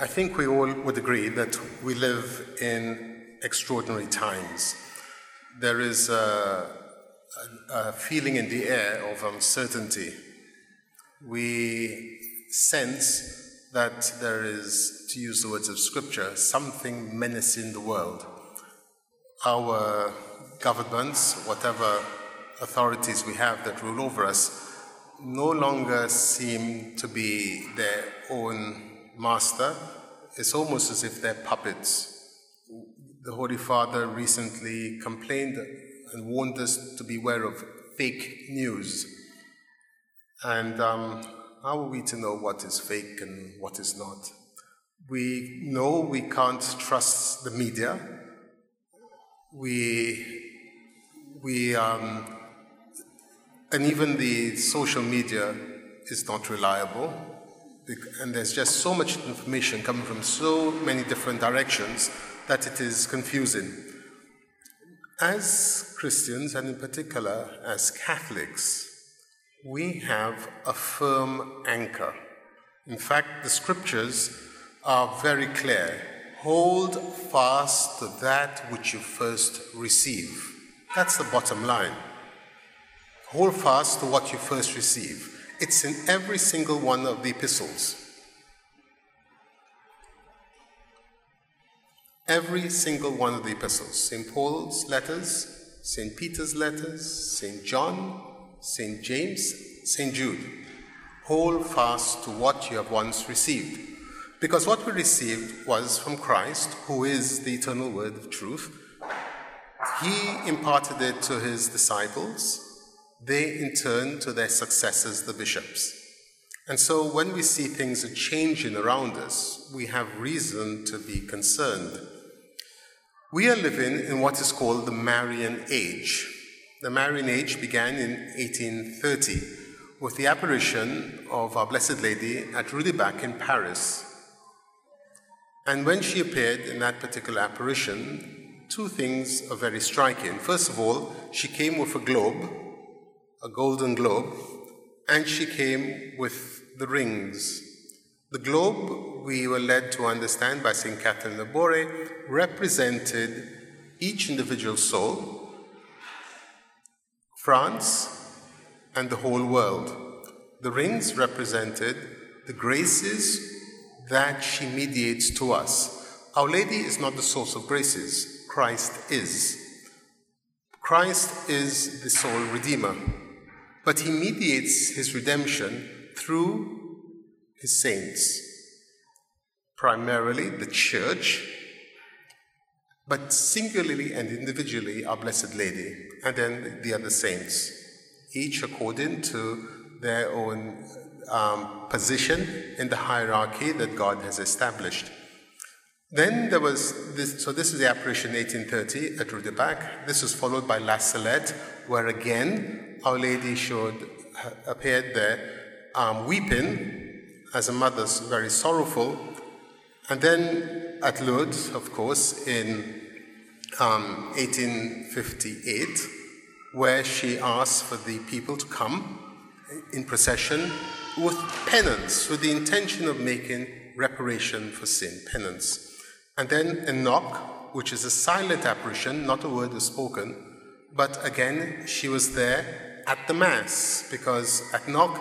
I, think we all would agree that we live in extraordinary times. There is a, a, a feeling in the air of uncertainty. We sense that there is, to use the words of Scripture, something menacing the world. Our governments, whatever authorities we have that rule over us, no longer seem to be their own master, it's almost as if they're puppets. The Holy Father recently complained and warned us to beware of fake news. And um, how are we to know what is fake and what is not? We know we can't trust the media. We, we, um, and even the social media is not reliable and there's just so much information coming from so many different directions that it is confusing. As Christians, and in particular as Catholics, we have a firm anchor. In fact, the scriptures are very clear. Hold fast to that which you first receive. That's the bottom line. Hold fast to what you first receive. It's in every single one of the epistles. Every single one of the epistles. St. Paul's letters, St. Peter's letters, St. John, St. James, St. Jude. Hold fast to what you have once received. Because what we received was from Christ, who is the eternal word of truth. He imparted it to his disciples they in turn to their successors, the bishops. And so when we see things are changing around us, we have reason to be concerned. We are living in what is called the Marian Age. The Marian Age began in 1830 with the apparition of Our Blessed Lady at Rue du Bac in Paris. And when she appeared in that particular apparition, two things are very striking. First of all, she came with a globe a golden globe, and she came with the rings. The globe, we were led to understand by St. Catherine of Laboure, represented each individual soul, France, and the whole world. The rings represented the graces that she mediates to us. Our Lady is not the source of graces, Christ is. Christ is the sole Redeemer but he mediates his redemption through his saints, primarily the church, but singularly and individually our Blessed Lady, and then the other saints, each according to their own um, position in the hierarchy that God has established. Then there was this, so this is the apparition 1830 at Rue du Bac. This was followed by La Salette, where again Our Lady showed, appeared there um, weeping as a mother's very sorrowful. And then at Lourdes, of course, in um, 1858, where she asked for the people to come in procession with penance, with the intention of making reparation for sin, penance. And then a Knock, which is a silent apparition, not a word is spoken, but again, she was there at the Mass, because at Knock,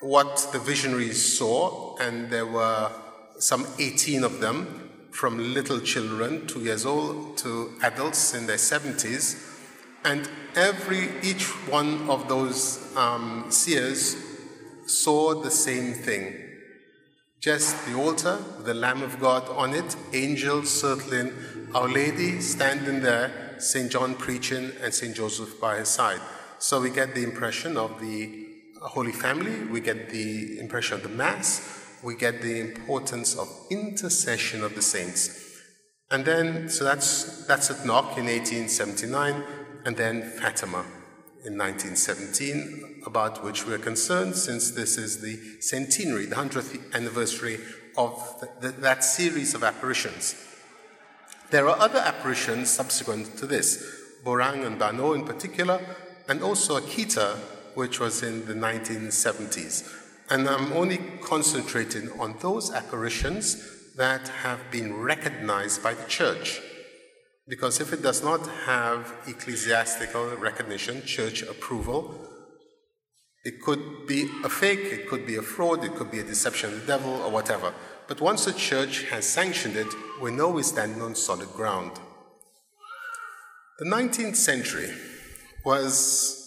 what the visionaries saw, and there were some 18 of them, from little children, two years old, to adults in their 70s, and every each one of those um, seers saw the same thing just the altar, the Lamb of God on it, angels circling, Our Lady standing there, St. John preaching, and St. Joseph by his side. So we get the impression of the Holy Family, we get the impression of the Mass, we get the importance of intercession of the saints. And then, so that's, that's at Knock in 1879, and then Fatima in 1917, about which we're concerned since this is the centenary, the 100th anniversary of the, the, that series of apparitions. There are other apparitions subsequent to this, Beauraing and Banneux in particular, and also Akita, which was in the 1970s. And I'm only concentrating on those apparitions that have been recognized by the church. Because if it does not have ecclesiastical recognition, church approval, it could be a fake, it could be a fraud, it could be a deception of the devil, or whatever. But once the church has sanctioned it, we know we're standing on solid ground. The 19th century was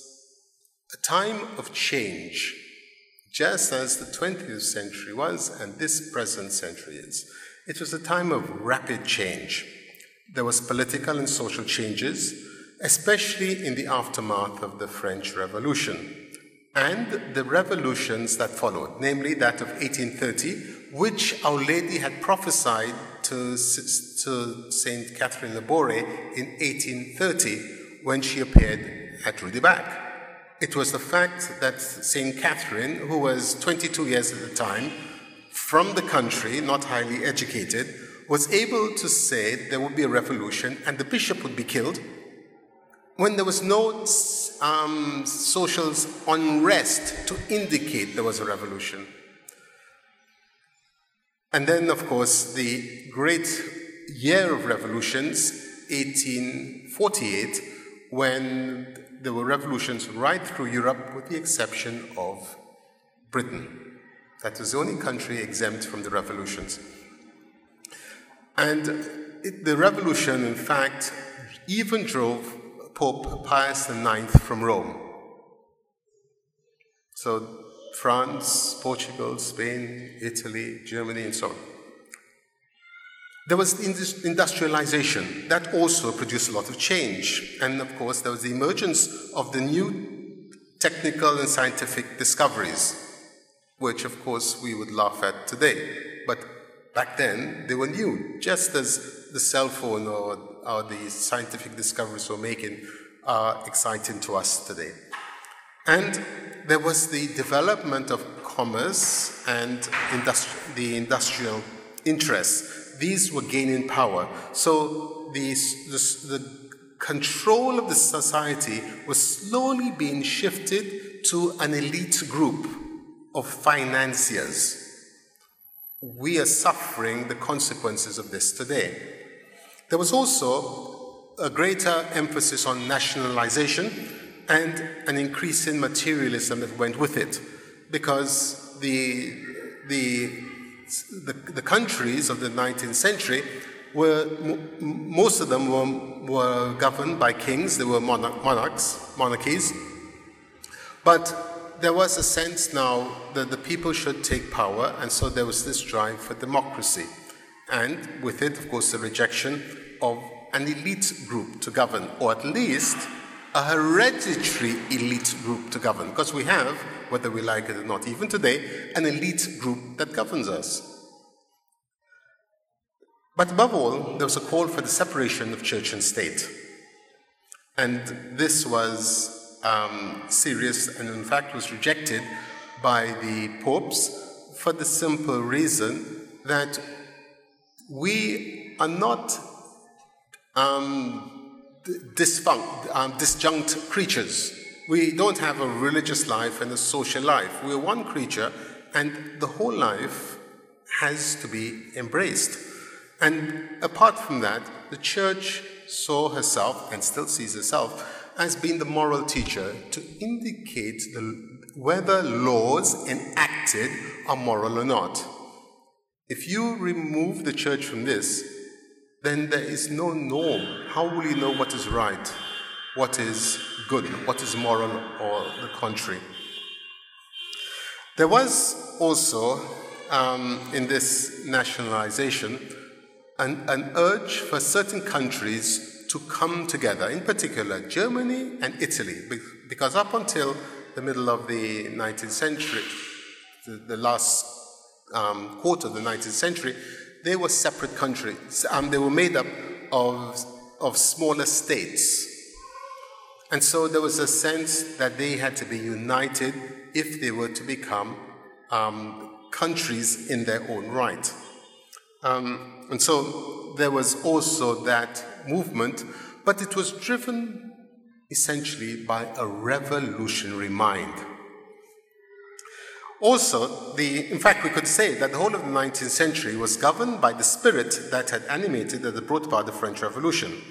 a time of change, just as the 20th century was and this present century is. It was a time of rapid change. There was political and social changes, especially in the aftermath of the French Revolution and the revolutions that followed, namely that of 1830, which Our Lady had prophesied to, to Saint Catherine Laboure in 1830 when she appeared at Rue-du-Bac. It was the fact that Saint Catherine, who was 22 years at the time, from the country, not highly educated, was able to say there would be a revolution and the bishop would be killed when there was no um, social unrest to indicate there was a revolution. And then, of course, the great year of revolutions, 1848, when there were revolutions right through Europe, with the exception of Britain. That was the only country exempt from the revolutions. And it, the revolution, in fact, even drove Pope Pius IX from Rome. So France, Portugal, Spain, Italy, Germany, and so on. There was industrialization that also produced a lot of change. And of course, there was the emergence of the new technical and scientific discoveries, which of course we would laugh at today. But back then, they were new, just as the cell phone or, or the scientific discoveries we're making are exciting to us today. And there was the development of commerce and industri- the industrial interests. These were gaining power. So the, the, the control of the society was slowly being shifted to an elite group of financiers. We are suffering the consequences of this today. There was also a greater emphasis on nationalization and an increase in materialism that went with it, because the, the, the, the countries of the 19th century were, most of them were, were governed by kings, they were monarch, monarchs, monarchies, but there was a sense now that the people should take power, and so there was this drive for democracy. And with it, of course, the rejection of an elite group to govern, or at least a hereditary elite group to govern, because we have, whether we like it or not, even today, an elite group that governs us. But above all, there was a call for the separation of church and state. And this was um, serious and, in fact, was rejected by the popes for the simple reason that we are not um, disfunct, um, disjunct creatures. We don't have a religious life and a social life. We're one creature, and the whole life has to be embraced. And apart from that, the church saw herself and still sees herself as being the moral teacher to indicate the, whether laws enacted are moral or not. If you remove the church from this, then there is no norm. How will you know what is right, what is good, what is moral, or the contrary? There was also, um, in this nationalization, an, an urge for certain countries to come together, in particular Germany and Italy, because up until the middle of the 19th century, the, the last um, quarter of the 19th century, they were separate countries. Um, they were made up of, of smaller states. And so there was a sense that they had to be united if they were to become um, countries in their own right. Um, and so there was also that movement, but it was driven essentially by a revolutionary mind. Also, the, in fact, we could say that the whole of the 19th century was governed by the spirit that had animated, that had brought about the French Revolution.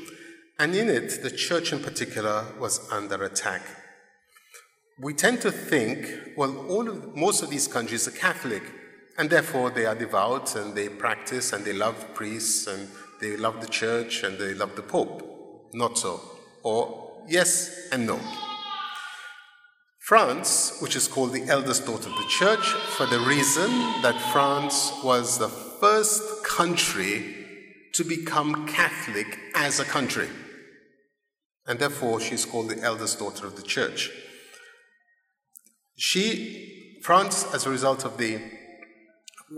And in it, the church in particular was under attack. We tend to think, well, all of, most of these countries are Catholic, and therefore they are devout and they practice and they love priests and they love the church and they love the Pope. Not so. Or yes and no. France, which is called the eldest daughter of the church, for the reason that France was the first country to become Catholic as a country. And therefore, she's called the eldest daughter of the church. She, France, as a result of the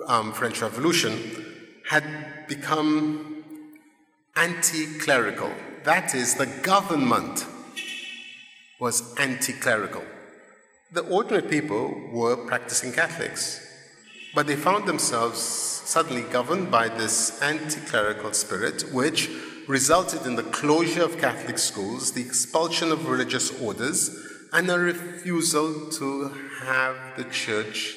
um, French Revolution, had become anti clerical. That is, the government was anti clerical. The ordinary people were practicing Catholics, but they found themselves suddenly governed by this anti clerical spirit, which resulted in the closure of Catholic schools, the expulsion of religious orders, and a refusal to have the church,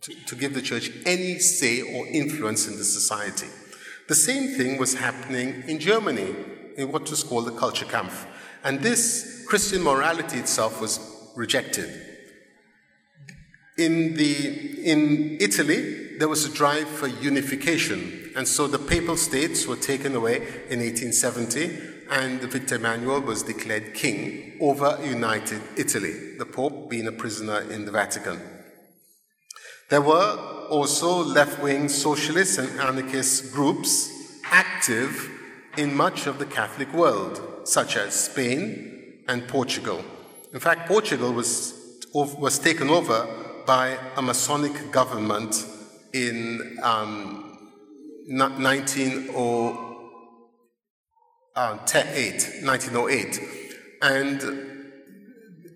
to, to give the church any say or influence in the society. The same thing was happening in Germany, in what was called the Kulturkampf. And this Christian morality itself was rejected. In, the, in Italy, there was a drive for unification, and so the papal states were taken away in 1870, and Victor Emmanuel was declared king over united Italy, the Pope being a prisoner in the Vatican. There were also left wing socialist and anarchist groups active in much of the Catholic world, such as Spain and Portugal. In fact, Portugal was, was taken over by a Masonic government in um, 1908, ah, 1908. And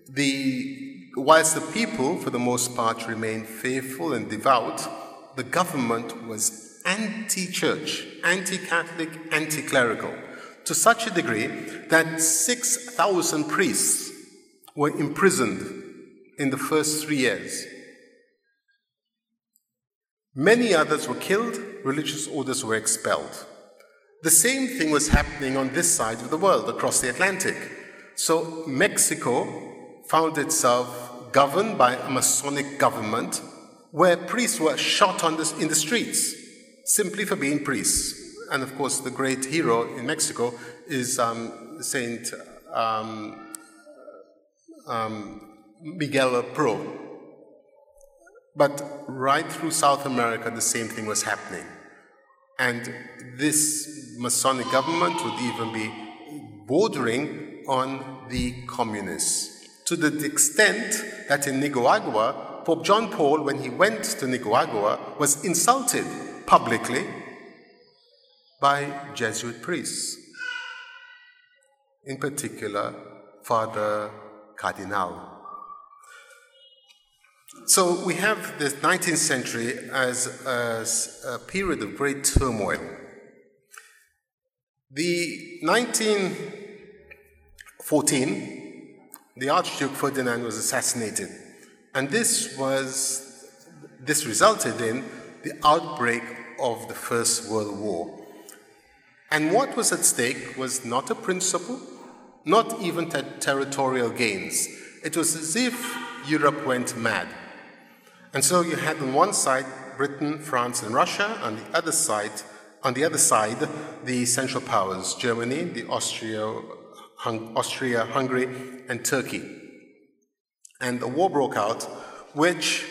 the, whilst the people, for the most part, remained faithful and devout, the government was anti church, anti Catholic, anti clerical, to such a degree that 6,000 priests were imprisoned in the first three years. Many others were killed, religious orders were expelled. The same thing was happening on this side of the world, across the Atlantic. So Mexico found itself governed by a Masonic government where priests were shot the, in the streets simply for being priests. And of course, the great hero in Mexico is um, Saint um, um, Miguel Pro, but right through South America, the same thing was happening. And this Masonic government would even be bordering on the communists. To the extent that in Nicaragua, Pope John Paul, when he went to Nicaragua, was insulted publicly by Jesuit priests, in particular, Father Cardenal. So we have the 19th century as a, a period of great turmoil. The 1914, the Archduke Ferdinand was assassinated, and this was this resulted in the outbreak of the First World War. And what was at stake was not a principle, not even ter- territorial gains. It was as if Europe went mad. And so you had on one side Britain, France, and Russia, on the other side, on the other side, the Central Powers, Germany, the Austria, Hung- Austria, Hungary, and Turkey. And a war broke out, which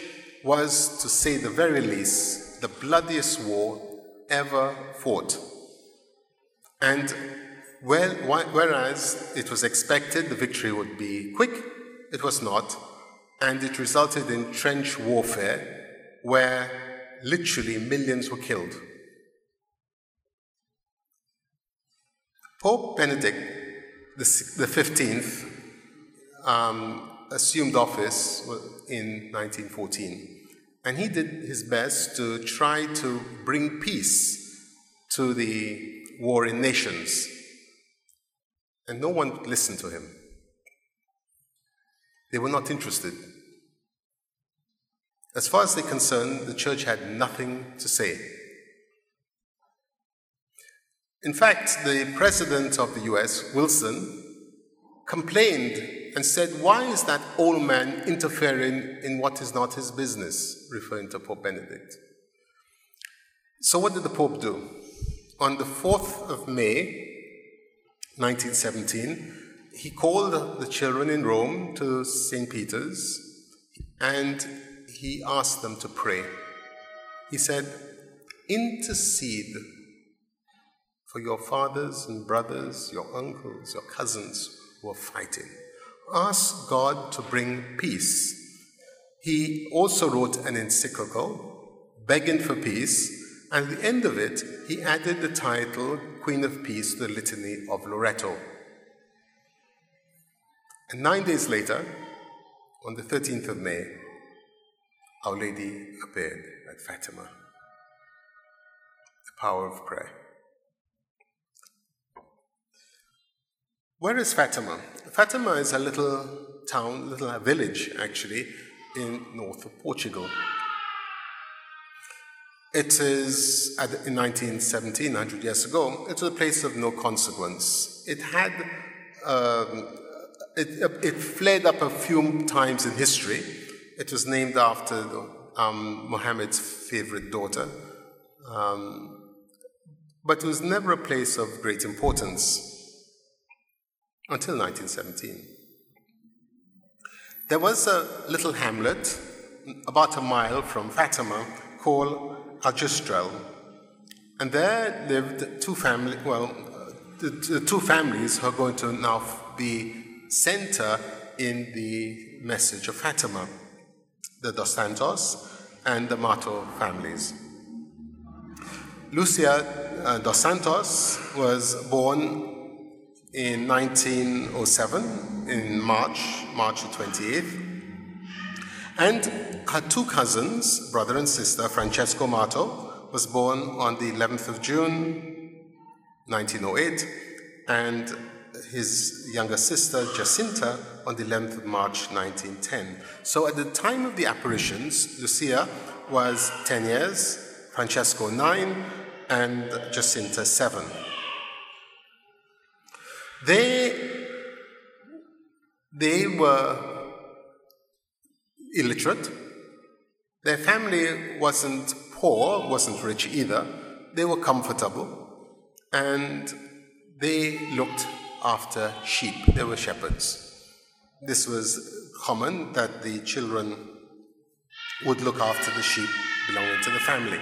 was, to say the very least, the bloodiest war ever fought. And whereas it was expected the victory would be quick, it was not. And it resulted in trench warfare where literally millions were killed. Pope Benedict the 15th um, assumed office in 1914, and he did his best to try to bring peace to the warring nations. And no one listened to him. They were not interested. As far as they're concerned, the church had nothing to say. In fact, the president of the US, Wilson, complained and said, Why is that old man interfering in what is not his business? referring to Pope Benedict. So, what did the Pope do? On the 4th of May, 1917, he called the children in Rome to St. Peter's and he asked them to pray. He said, Intercede for your fathers and brothers, your uncles, your cousins who are fighting. Ask God to bring peace. He also wrote an encyclical begging for peace, and at the end of it, he added the title Queen of Peace to the Litany of Loreto. And nine days later, on the 13th of May, our Lady appeared at Fatima. The power of prayer. Where is Fatima? Fatima is a little town, little village actually, in north of Portugal. It is, in 1917, 100 years ago, it was a place of no consequence. It had, um, it, it flared up a few times in history, it was named after um, Muhammad's favorite daughter, um, but it was never a place of great importance until 1917. There was a little hamlet about a mile from Fatima called Aljustrel, and there lived two families. Well, the, the two families who are going to now be center in the message of Fatima the Dos Santos, and the Marto families. Lucia uh, Dos Santos was born in 1907, in March, March 28th. And her two cousins, brother and sister, Francesco Marto, was born on the 11th of June, 1908, and his younger sister, Jacinta, on the 11th of March 1910. So at the time of the apparitions, Lucia was 10 years, Francesco 9, and Jacinta 7. They, they were illiterate. Their family wasn't poor, wasn't rich either. They were comfortable, and they looked after sheep. They were shepherds. This was common that the children would look after the sheep belonging to the family.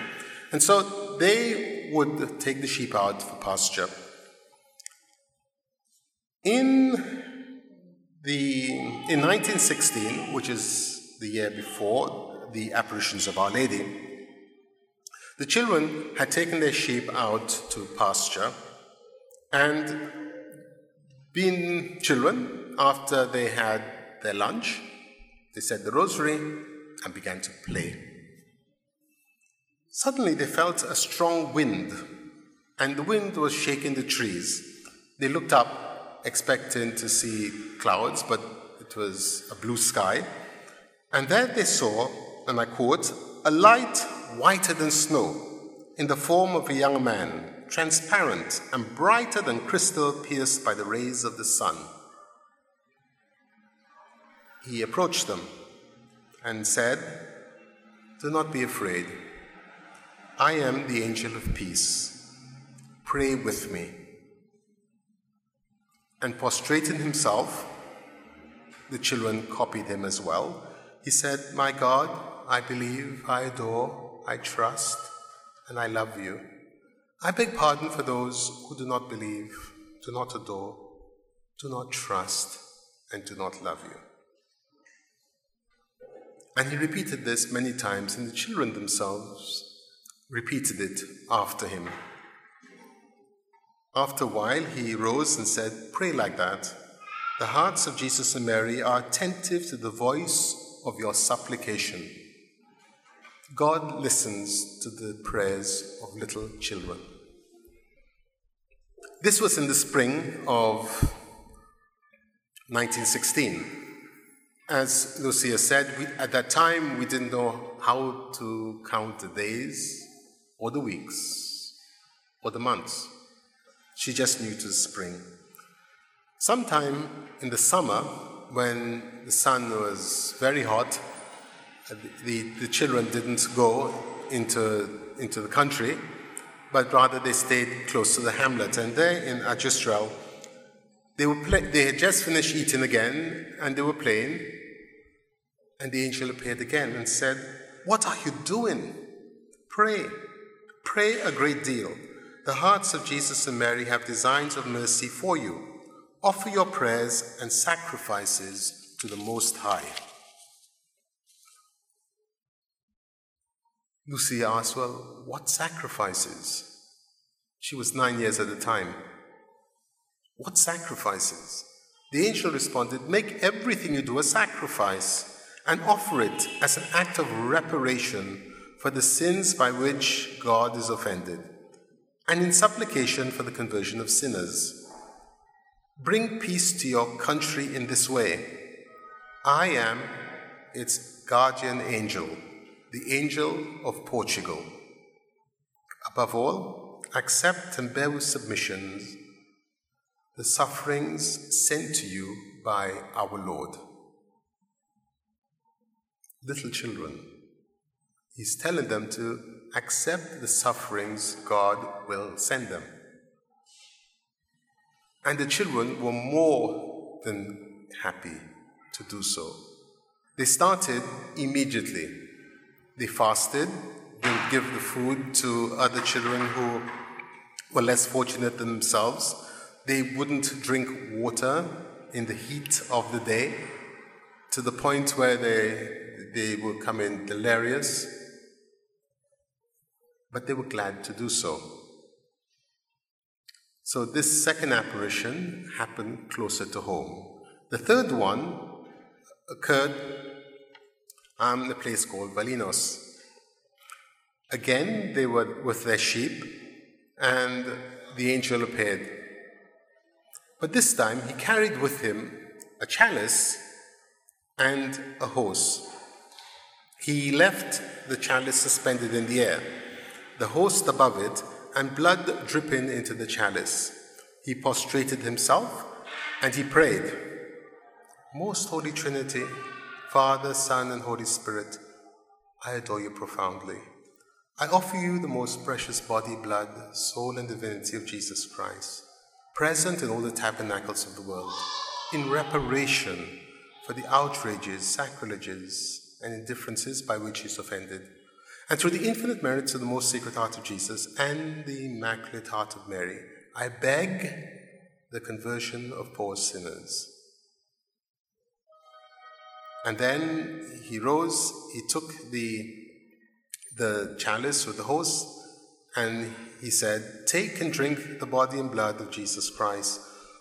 And so they would take the sheep out for pasture. In the in 1916, which is the year before the apparitions of Our Lady, the children had taken their sheep out to pasture and being children, after they had their lunch, they said the rosary and began to play. Suddenly, they felt a strong wind, and the wind was shaking the trees. They looked up, expecting to see clouds, but it was a blue sky. And there they saw, and I quote, a light whiter than snow in the form of a young man transparent and brighter than crystal pierced by the rays of the sun. He approached them and said, Do not be afraid. I am the angel of peace. Pray with me. And prostrating himself, the children copied him as well. He said, My God, I believe, I adore, I trust, and I love you. I beg pardon for those who do not believe, do not adore, do not trust, and do not love you. And he repeated this many times, and the children themselves repeated it after him. After a while, he rose and said, Pray like that. The hearts of Jesus and Mary are attentive to the voice of your supplication. God listens to the prayers of little children. This was in the spring of 1916. As Lucia said, we, at that time we didn't know how to count the days or the weeks or the months. She just knew it was spring. Sometime in the summer, when the sun was very hot, the, the children didn't go into, into the country, but rather they stayed close to the hamlet. And there in Aljustrel, they, were play- they had just finished eating again, and they were playing. And the angel appeared again and said, What are you doing? Pray. Pray a great deal. The hearts of Jesus and Mary have designs of mercy for you. Offer your prayers and sacrifices to the Most High. Lucy asked, Well, what sacrifices? She was nine years at the time. What sacrifices? The angel responded, Make everything you do a sacrifice and offer it as an act of reparation for the sins by which God is offended, and in supplication for the conversion of sinners. Bring peace to your country in this way. I am its guardian angel the angel of Portugal. Above all, accept and bear with submission the sufferings sent to you by our Lord. Little children, he's telling them to accept the sufferings God will send them. And the children were more than happy to do so. They started immediately they fasted. They would give the food to other children who were less fortunate than themselves. They wouldn't drink water in the heat of the day to the point where they, they come in delirious. But they were glad to do so. So this second apparition happened closer to home. The third one occurred um, a place called Valinhos. Again, they were with their sheep, and the angel appeared. But this time, he carried with him a chalice and a host. He left the chalice suspended in the air, the host above it, and blood dripping into the chalice. He prostrated himself and he prayed Most Holy Trinity, Father, Son, and Holy Spirit, I adore you profoundly. I offer you the most precious body, blood, soul, and divinity of Jesus Christ, present in all the tabernacles of the world, in reparation for the outrages, sacrileges, and indifferences by which he is offended, and through the infinite merits of the most sacred heart of Jesus and the immaculate heart of Mary, I beg the conversion of poor sinners. And then he rose, he took the, the chalice with the host, and he said, Take and drink the body and blood of Jesus Christ,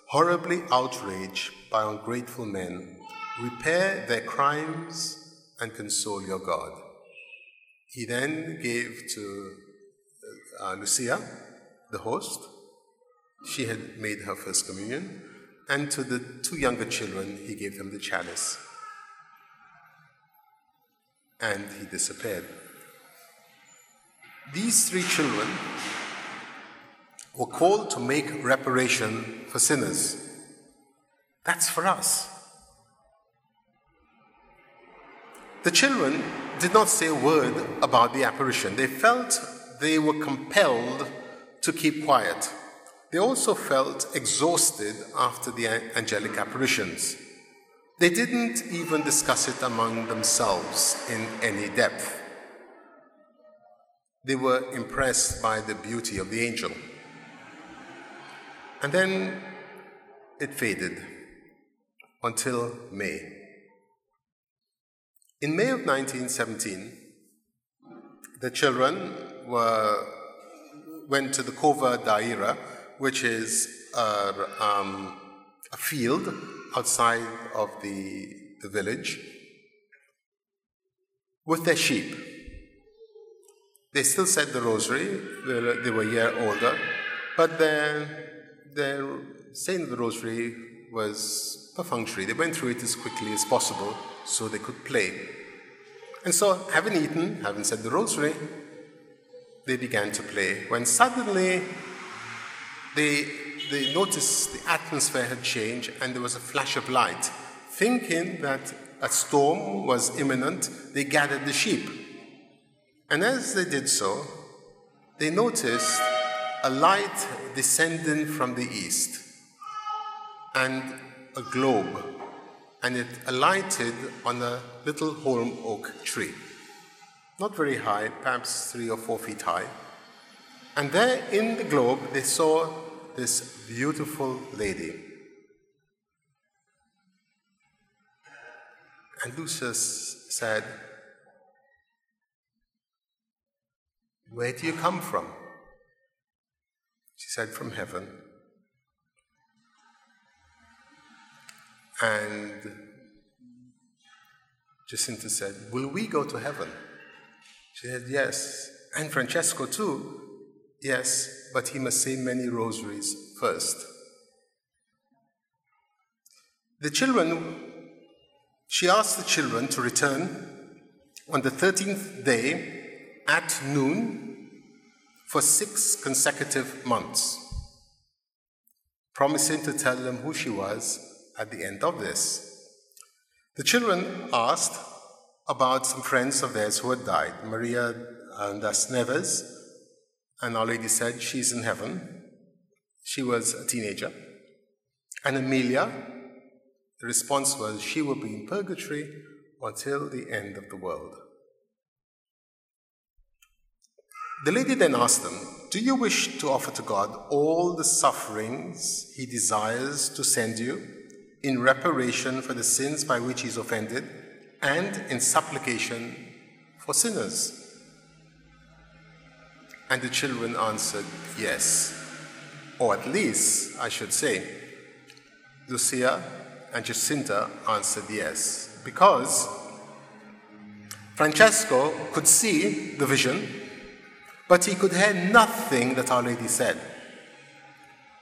horribly outraged by ungrateful men. Repair their crimes and console your God. He then gave to uh, Lucia, the host, she had made her first communion, and to the two younger children, he gave them the chalice and he disappeared. These three children were called to make reparation for sinners. That's for us. The children did not say a word about the apparition. They felt they were compelled to keep quiet. They also felt exhausted after the angelic apparitions. They didn't even discuss it among themselves in any depth. They were impressed by the beauty of the angel. And then it faded until May. In May of 1917, the children were, went to the Cova da Iria, which is a, um, a field outside of the, the village, with their sheep. They still said the rosary, they were a year older, but their, their saying the rosary was perfunctory. They went through it as quickly as possible so they could play. And so, having eaten, having said the rosary, they began to play. When suddenly they, they noticed the atmosphere had changed and there was a flash of light. Thinking that a storm was imminent, they gathered the sheep. And as they did so, they noticed a light descending from the east and a globe, and it alighted on a little holm oak tree. Not very high, perhaps three or four feet high. And there in the globe, they saw this beautiful lady. And Lucia said, Where do you come from? She said, From heaven. And Jacinta said, Will we go to heaven? She said, Yes. And Francesco too? Yes, but he must say many rosaries first. The children, she asked the children to return on the 13th day at noon for six consecutive months, promising to tell them who she was at the end of this. The children asked about some friends of theirs who had died Maria and Das Neves, and Our Lady said she's in heaven. She was a teenager. And Amelia, the response was she will be in purgatory until the end of the world. The lady then asked them, Do you wish to offer to God all the sufferings He desires to send you in reparation for the sins by which He is offended and in supplication for sinners? And the children answered, Yes. Or at least, I should say, Lucia and Jacinta answered yes. Because Francesco could see the vision but he could hear nothing that Our Lady said.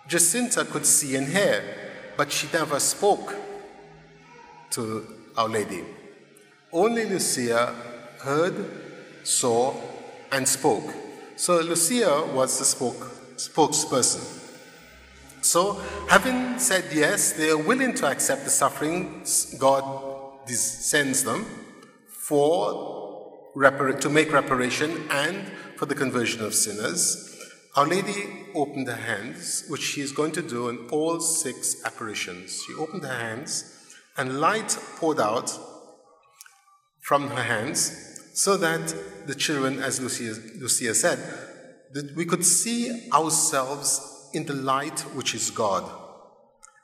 Jacinta could see and hear, but she never spoke to Our Lady. Only Lucia heard, saw, and spoke. So Lucia was the spoke, spokesperson. So, having said yes, they are willing to accept the sufferings God sends them for to make reparation and for the conversion of sinners, Our Lady opened her hands, which she is going to do in all six apparitions. She opened her hands, and light poured out from her hands, so that the children, as Lucia, Lucia said, that we could see ourselves in the light which is God.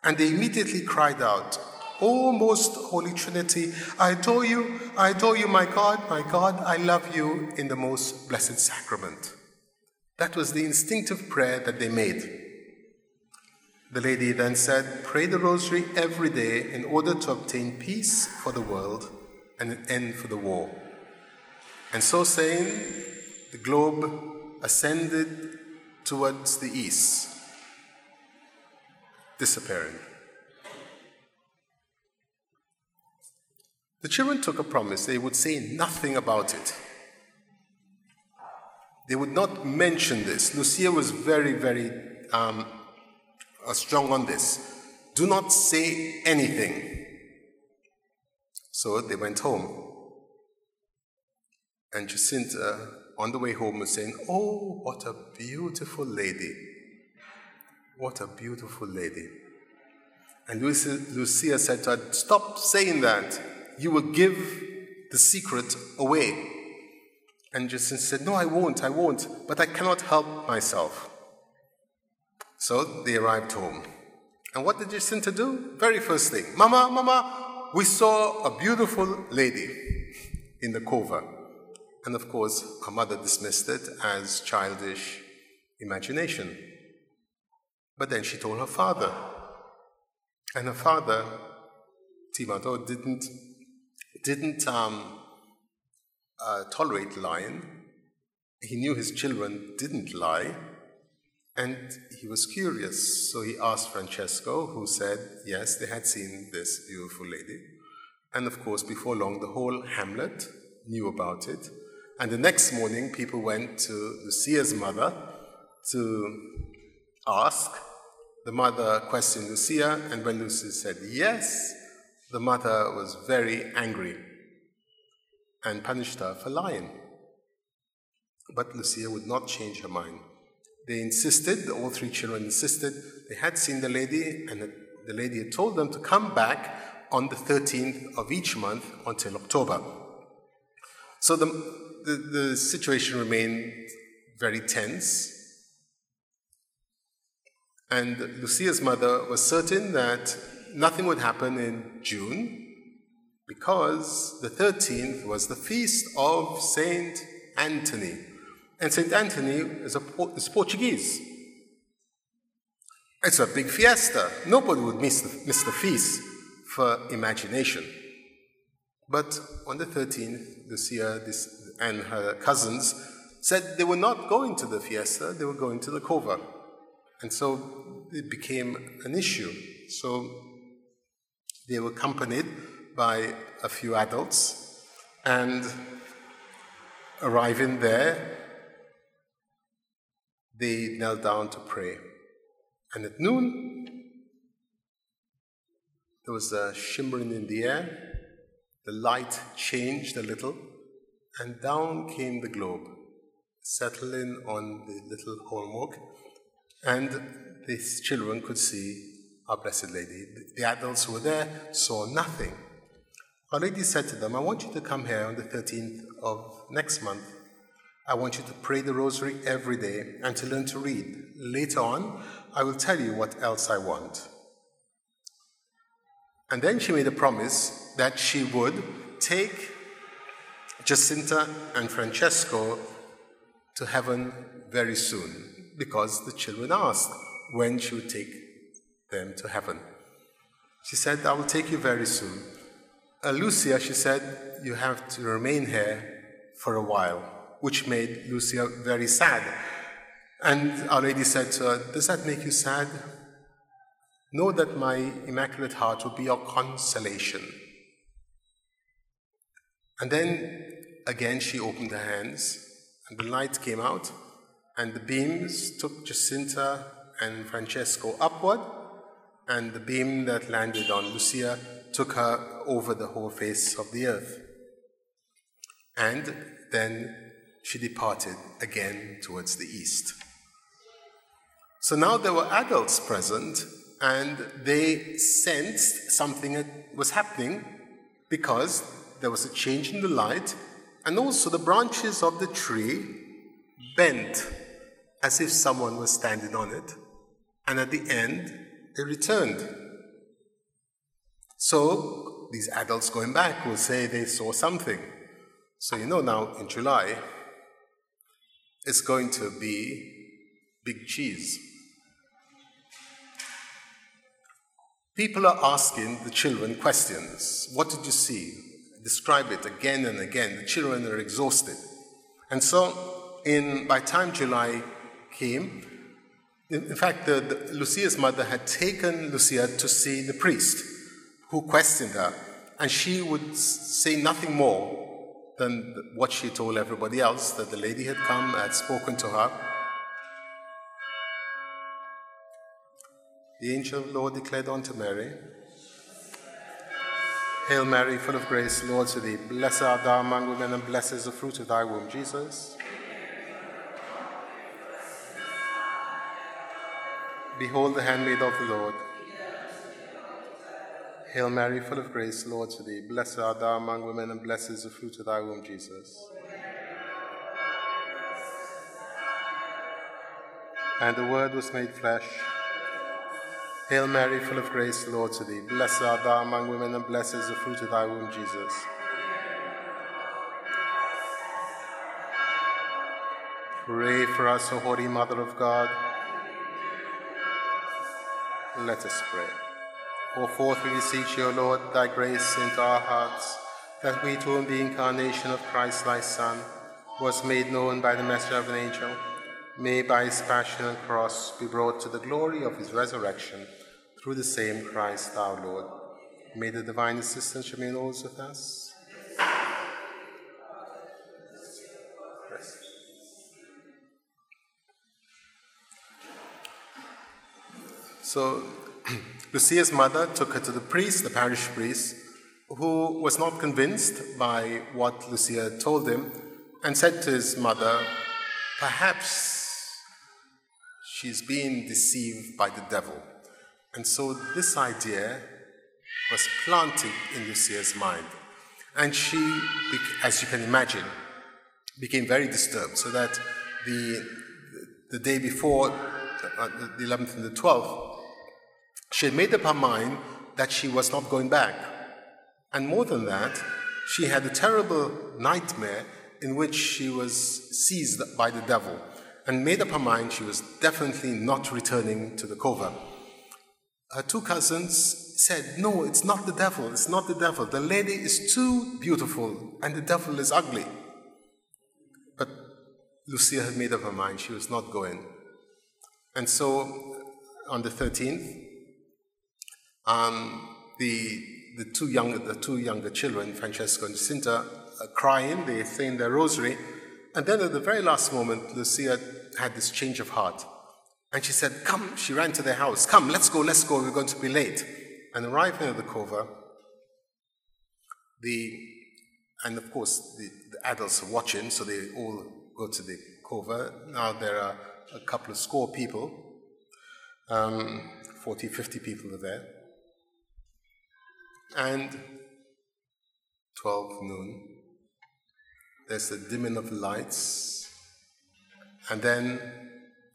And they immediately cried out, O most holy Trinity, I adore you, I adore you, my God, my God, I love you in the most blessed sacrament. That was the instinctive prayer that they made. The lady then said, Pray the rosary every day in order to obtain peace for the world and an end for the war. And so saying, the globe ascended towards the east, disappearing. The children took a promise they would say nothing about it. They would not mention this. Lucia was very, very um, uh, strong on this. Do not say anything. So they went home. And Jacinta, on the way home, was saying, Oh, what a beautiful lady. What a beautiful lady. And Lucia, Lucia said to her, Stop saying that you will give the secret away. And Justin said, No, I won't, I won't, but I cannot help myself. So they arrived home. And what did Jacinta do? Very first thing, Mama, Mama, we saw a beautiful lady. in the cova. And of course, her mother dismissed it as childish imagination. But then she told her father. And her father, Ti Marto, didn't, didn't um, uh, tolerate lying. He knew his children didn't lie. And he was curious, so he asked Francesco, who said, yes, they had seen this beautiful lady. And of course, before long, the whole hamlet knew about it. And the next morning, people went to Lucia's mother to ask. The mother questioned Lucia, and when Lucia said yes, the mother was very angry and punished her for lying. But Lucia would not change her mind. They insisted, all three children insisted, they had seen the lady, and the lady had told them to come back on the 13th of each month until October. So the, the, the situation remained very tense. And Lucia's mother was certain that nothing would happen in June because the 13th was the feast of Saint Anthony. And St. Anthony is, a, is Portuguese. It's a big fiesta. Nobody would miss the, miss the feast for imagination. But on the 13th, Lucia and her cousins said they were not going to the fiesta, they were going to the cova. And so it became an issue. So they were accompanied by a few adults, and arriving there, they knelt down to pray. And at noon, there was a shimmering in the air, the light changed a little, and down came the globe, settling on the little holmwood, and these children could see our Blessed Lady. The adults who were there saw nothing. Our Lady said to them, I want you to come here on the 13th of next month I want you to pray the rosary every day and to learn to read. Later on, I will tell you what else I want. And then she made a promise that she would take Jacinta and Francesco to heaven very soon because the children asked when she would take them to heaven. She said, I will take you very soon. Uh, Lucia, she said, you have to remain here for a while which made Lucia very sad. And Our Lady said to her, Does that make you sad? Know that my Immaculate Heart will be your consolation. And then again she opened her hands, and the light came out, and the beams took Jacinta and Francesco upward, and the beam that landed on Lucia took her over the whole face of the earth. And then she departed again towards the east. So now there were adults present, and they sensed something was happening because there was a change in the light, and also the branches of the tree bent as if someone was standing on it, and at the end, they returned. So these adults going back will say they saw something. So you know now in July, it's going to be big cheese. People are asking the children questions. What did you see? Describe it again and again. The children are exhausted. And so, in, by time July came, in, in fact, the, the, Lucia's mother had taken Lucia to see the priest who questioned her, and she would say nothing more than what she told everybody else that the lady had come, had spoken to her. The angel of the Lord declared unto Mary, Hail Mary, full of grace, Lord to thee. Blessed art thou among women, and blessed is the fruit of thy womb, Jesus. Behold the handmaid of the Lord. Hail Mary, full of grace, Lord to thee. Blessed art thou among women, and blessed is the fruit of thy womb, Jesus. And the Word was made flesh. Hail Mary, full of grace, Lord to thee. Blessed art thou among women, and blessed is the fruit of thy womb, Jesus. Pray for us, O Holy Mother of God. Let us pray. Forth, we beseech you, Lord, thy grace into our hearts, that we too, in the incarnation of Christ thy Son, was made known by the message of an angel, may by his passion and cross be brought to the glory of his resurrection through the same Christ our Lord. May the divine assistance remain always with us. So Lucia's mother took her to the priest, the parish priest, who was not convinced by what Lucia told him and said to his mother, Perhaps she's being deceived by the devil. And so this idea was planted in Lucia's mind. And she, as you can imagine, became very disturbed. So that the, the day before, uh, the 11th and the 12th, she had made up her mind that she was not going back. And more than that, she had a terrible nightmare in which she was seized by the devil and made up her mind she was definitely not returning to the cova. Her two cousins said, No, it's not the devil, it's not the devil. The lady is too beautiful and the devil is ugly. But Lucia had made up her mind she was not going. And so on the 13th, um, the, the, two younger, the two younger children, Francesco and Jacinta, are crying, they say in their rosary. And then at the very last moment, Lucia had this change of heart. And she said, Come, she ran to their house. Come, let's go, let's go, we're going to be late. And arriving at the cova, the, and of course, the, the adults are watching, so they all go to the cova. Now there are a couple of score people, um, 40, 50 people are there. And 12 noon, there's the dimming of lights, and then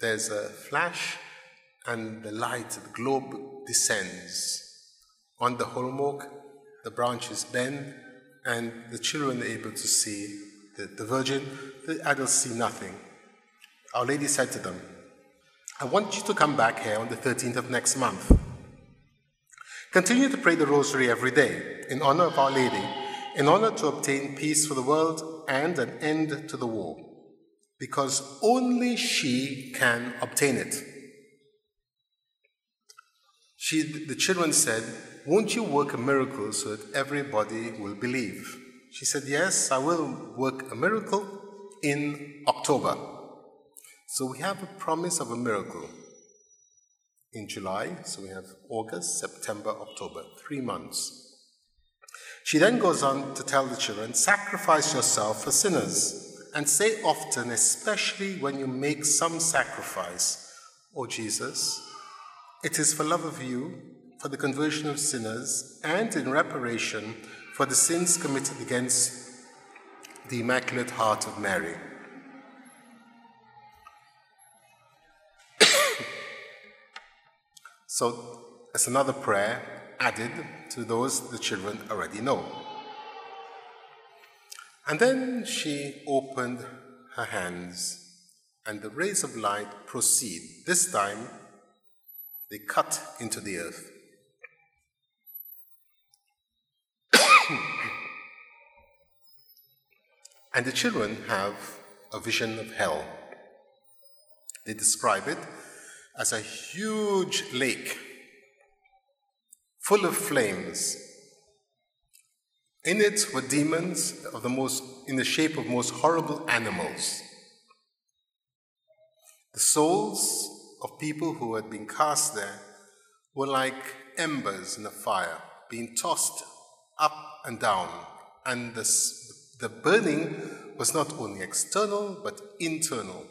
there's a flash, and the light, the globe descends. On the holmwood, the branches bend, and the children are able to see the, the Virgin. The adults see nothing. Our Lady said to them, I want you to come back here on the 13th of next month. Continue to pray the Rosary every day in honor of Our Lady, in order to obtain peace for the world and an end to the war, because only she can obtain it. She, the children said, Won't you work a miracle so that everybody will believe? She said, Yes, I will work a miracle in October. So we have a promise of a miracle in July, so we have August, September, October, three months. She then goes on to tell the children sacrifice yourself for sinners, and say often, especially when you make some sacrifice, O oh Jesus, it is for love of you, for the conversion of sinners, and in reparation for the sins committed against the Immaculate Heart of Mary. So it's another prayer added to those the children already know. And then she opened her hands, and the rays of light proceed. This time, they cut into the earth. and the children have a vision of hell. They describe it as a huge lake full of flames. In it were demons of the most, in the shape of most horrible animals. The souls of people who had been cast there were like embers in a fire, being tossed up and down. And the, the burning was not only external, but internal.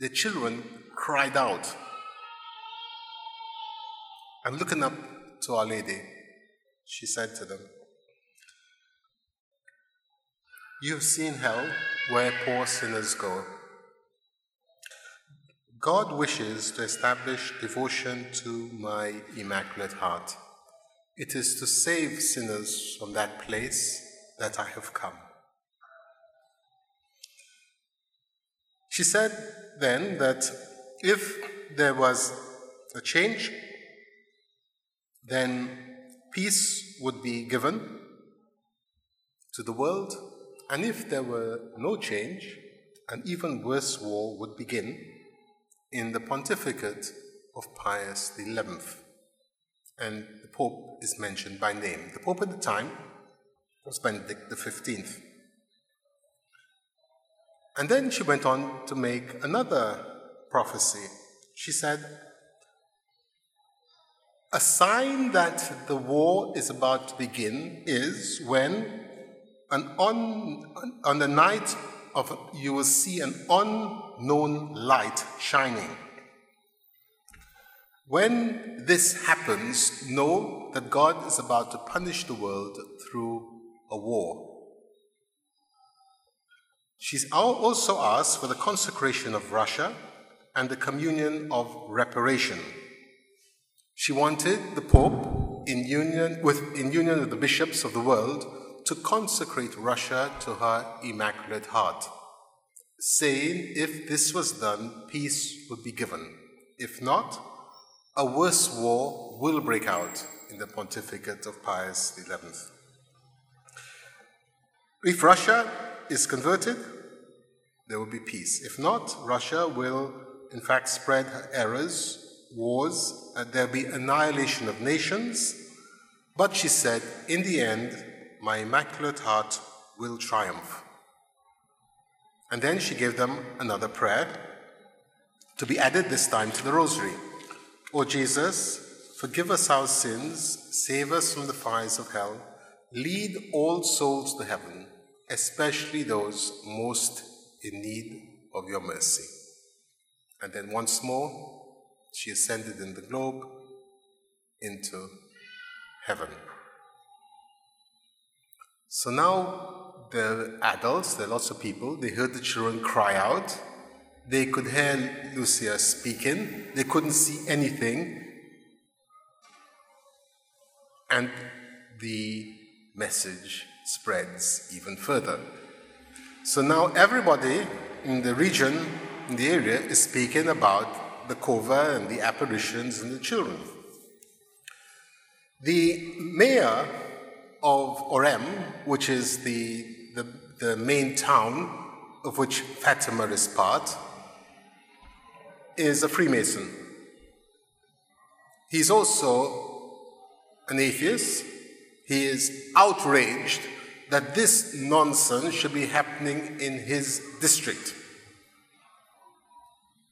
The children cried out. And looking up to Our Lady, she said to them, You have seen hell where poor sinners go. God wishes to establish devotion to my Immaculate Heart. It is to save sinners from that place that I have come. She said then that if there was a change, then peace would be given to the world, and if there were no change, an even worse war would begin in the pontificate of Pius XI. And the Pope is mentioned by name. The Pope at the time was Benedict XV. And then she went on to make another prophecy. She said, A sign that the war is about to begin is when an on, on the night of you will see an unknown light shining. When this happens, know that God is about to punish the world through a war. She's also asked for the consecration of Russia and the communion of reparation. She wanted the Pope, in union with, in union with the bishops of the world, to consecrate Russia to her Immaculate Heart, saying if this was done, peace would be given. If not, a worse war will break out in the pontificate of Pius XI. If Russia is converted, there will be peace. If not, Russia will, in fact, spread her errors, wars, and there'll be annihilation of nations. But she said, in the end, my Immaculate Heart will triumph. And then she gave them another prayer to be added this time to the Rosary. O Jesus, forgive us our sins, save us from the fires of hell, lead all souls to heaven, especially those most in need of your mercy. And then once more, she ascended in the globe into heaven. So now the adults, there are lots of people, they heard the children cry out. They could hear Lucia speaking. They couldn't see anything. And the message spreads even further. So now everybody in the region, in the area, is speaking about the Cova and the apparitions and the children. The mayor of Ourém, which is the, the, the main town of which Fatima is part, is a Freemason. He's also an atheist. He is outraged that this nonsense should be happening in his district.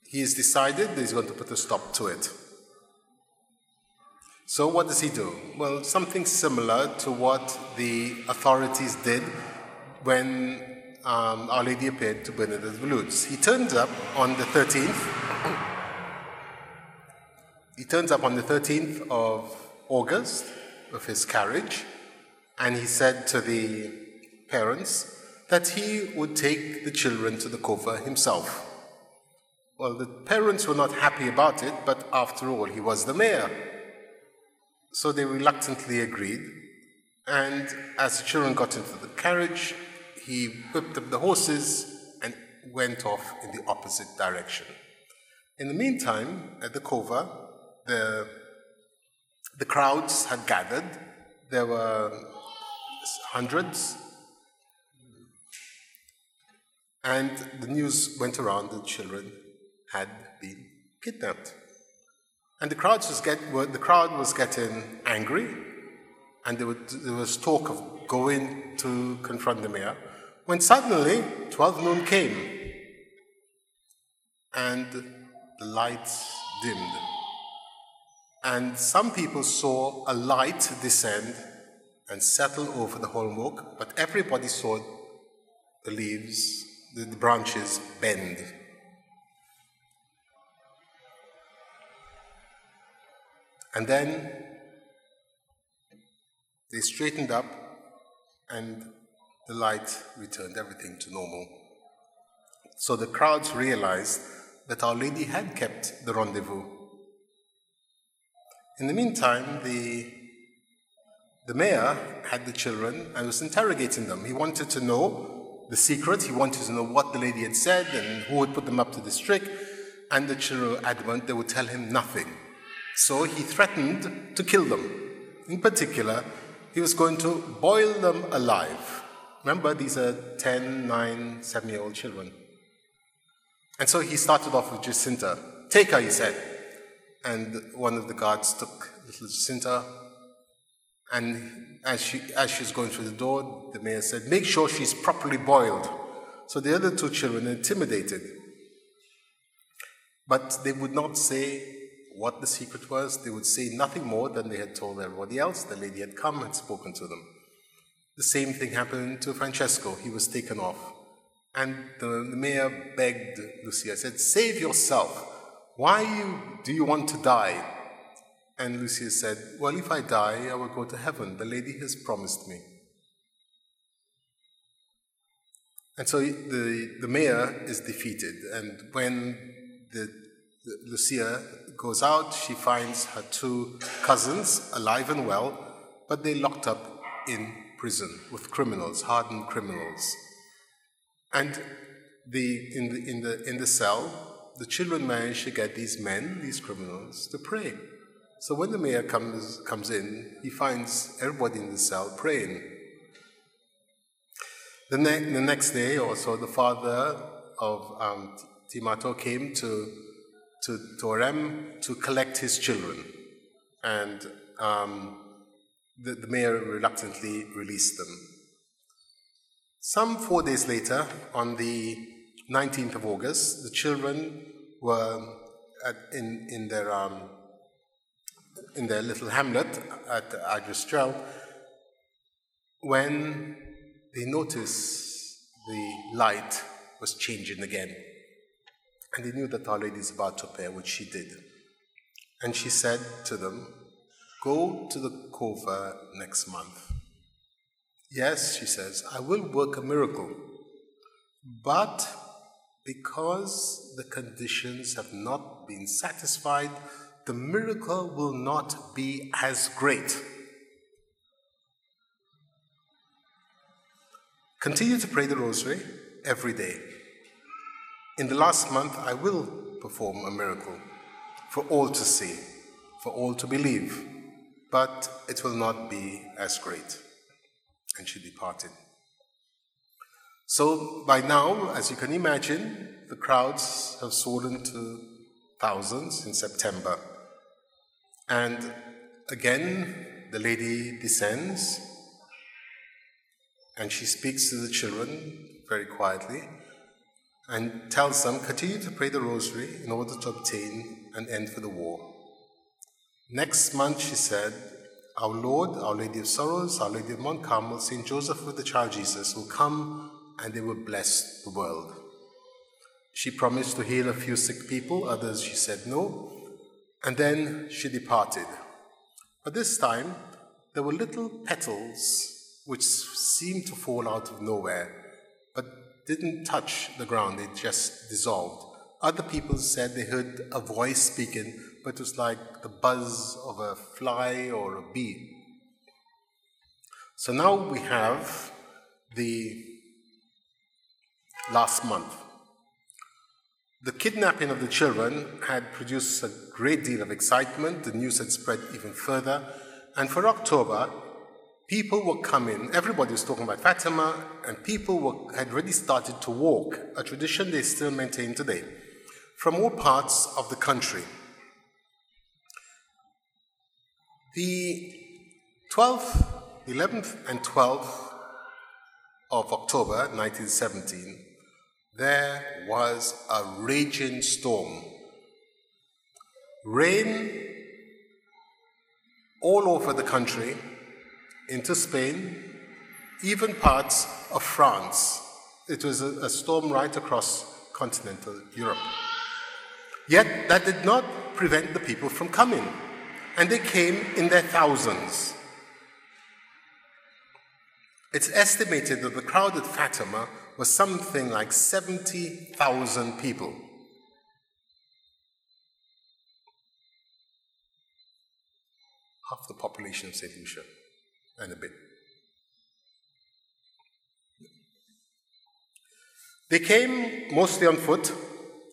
He has decided that he's going to put a stop to it. So, what does he do? Well, something similar to what the authorities did when um, Our Lady appeared to Bernadette of. He turns up on the 13th. He turns up on the 13th of August with his carriage, and he said to the parents that he would take the children to the Cova himself. Well, the parents were not happy about it, but after all, he was the mayor. So they reluctantly agreed. And as the children got into the carriage, he whipped up the horses and went off in the opposite direction. In the meantime, at the Cova, the, the crowds had gathered. There were hundreds. And the news went around the children had been kidnapped. And the, crowds was get, the crowd was getting angry, and there, there was talk of going to confront the mayor, when suddenly 12 noon came, and the lights dimmed. And some people saw a light descend and settle over the holmwood, but everybody saw the leaves, the branches bend. And then they straightened up and the light returned everything to normal. So the crowds realized that Our Lady had kept the rendezvous. In the meantime, the, the mayor had the children and was interrogating them. He wanted to know the secret. He wanted to know what the lady had said and who had put them up to this trick. And the children were adamant they would tell him nothing. So he threatened to kill them. In particular, he was going to boil them alive. Remember, these are 10, 9, 7 year old children. And so he started off with Jacinta. Take her, he said. And one of the guards took little Jacinta. And as, she, as she's going through the door, the mayor said, Make sure she's properly boiled. So the other two children intimidated. But they would not say what the secret was. They would say nothing more than they had told everybody else. The lady had come and spoken to them. The same thing happened to Francesco. He was taken off. And the, mayor begged Lucia, said, Save yourself. Why do you want to die? And Lucia said, Well, if I die, I will go to heaven. The lady has promised me. And so the, the mayor is defeated. And when the, the, Lucia goes out, she finds her two cousins alive and well, but they locked up in prison with criminals, hardened criminals. And the, in, the, in, the, in the cell, the children manage to get these men, these criminals, to pray. So when the mayor comes, comes in, he finds everybody in the cell praying. The, ne- the next day or so, the father of um, Ti Marto came to, to, to Ourém to collect his children. And um, the, the mayor reluctantly released them. Some four days later, on the 19th of August, the children were at, in, in, their, um, in their little hamlet at Aljustrel when they noticed the light was changing again. And he knew that Our Lady is about to appear, which she did. And she said to them, Go to the Cova next month. Yes, she says, I will work a miracle. But because the conditions have not been satisfied, the miracle will not be as great. Continue to pray the rosary every day. In the last month, I will perform a miracle for all to see, for all to believe but it will not be as great. And she departed. So by now, as you can imagine, the crowds have swollen to thousands in September. And again, the lady descends and she speaks to the children very quietly and tells them continue to pray the rosary in order to obtain an end for the war. Next month, she said, Our Lord, Our Lady of Sorrows, Our Lady of Mount Carmel, St. Joseph with the child Jesus will come and they will bless the world. She promised to heal a few sick people, others she said no, and then she departed. But this time, there were little petals which seemed to fall out of nowhere, didn't touch the ground, they just dissolved. Other people said they heard a voice speaking, but it was like the buzz of a fly or a bee. So now we have the last month. The kidnapping of the children had produced a great deal of excitement. The news had spread even further. And for October, people were coming, everybody was talking about Fatima, and people were, had already started to walk, a tradition they still maintain today, from all parts of the country. The 12th, 11th, and 12th of October 1917, there was a raging storm. Rain all over the country, into Spain, even parts of France. It was a, a storm right across continental Europe. Yet that did not prevent the people from coming and they came in their thousands. It's estimated that the crowd at Fatima was something like 70,000 people. Half the population of St. Lucia and a bit. They came mostly on foot.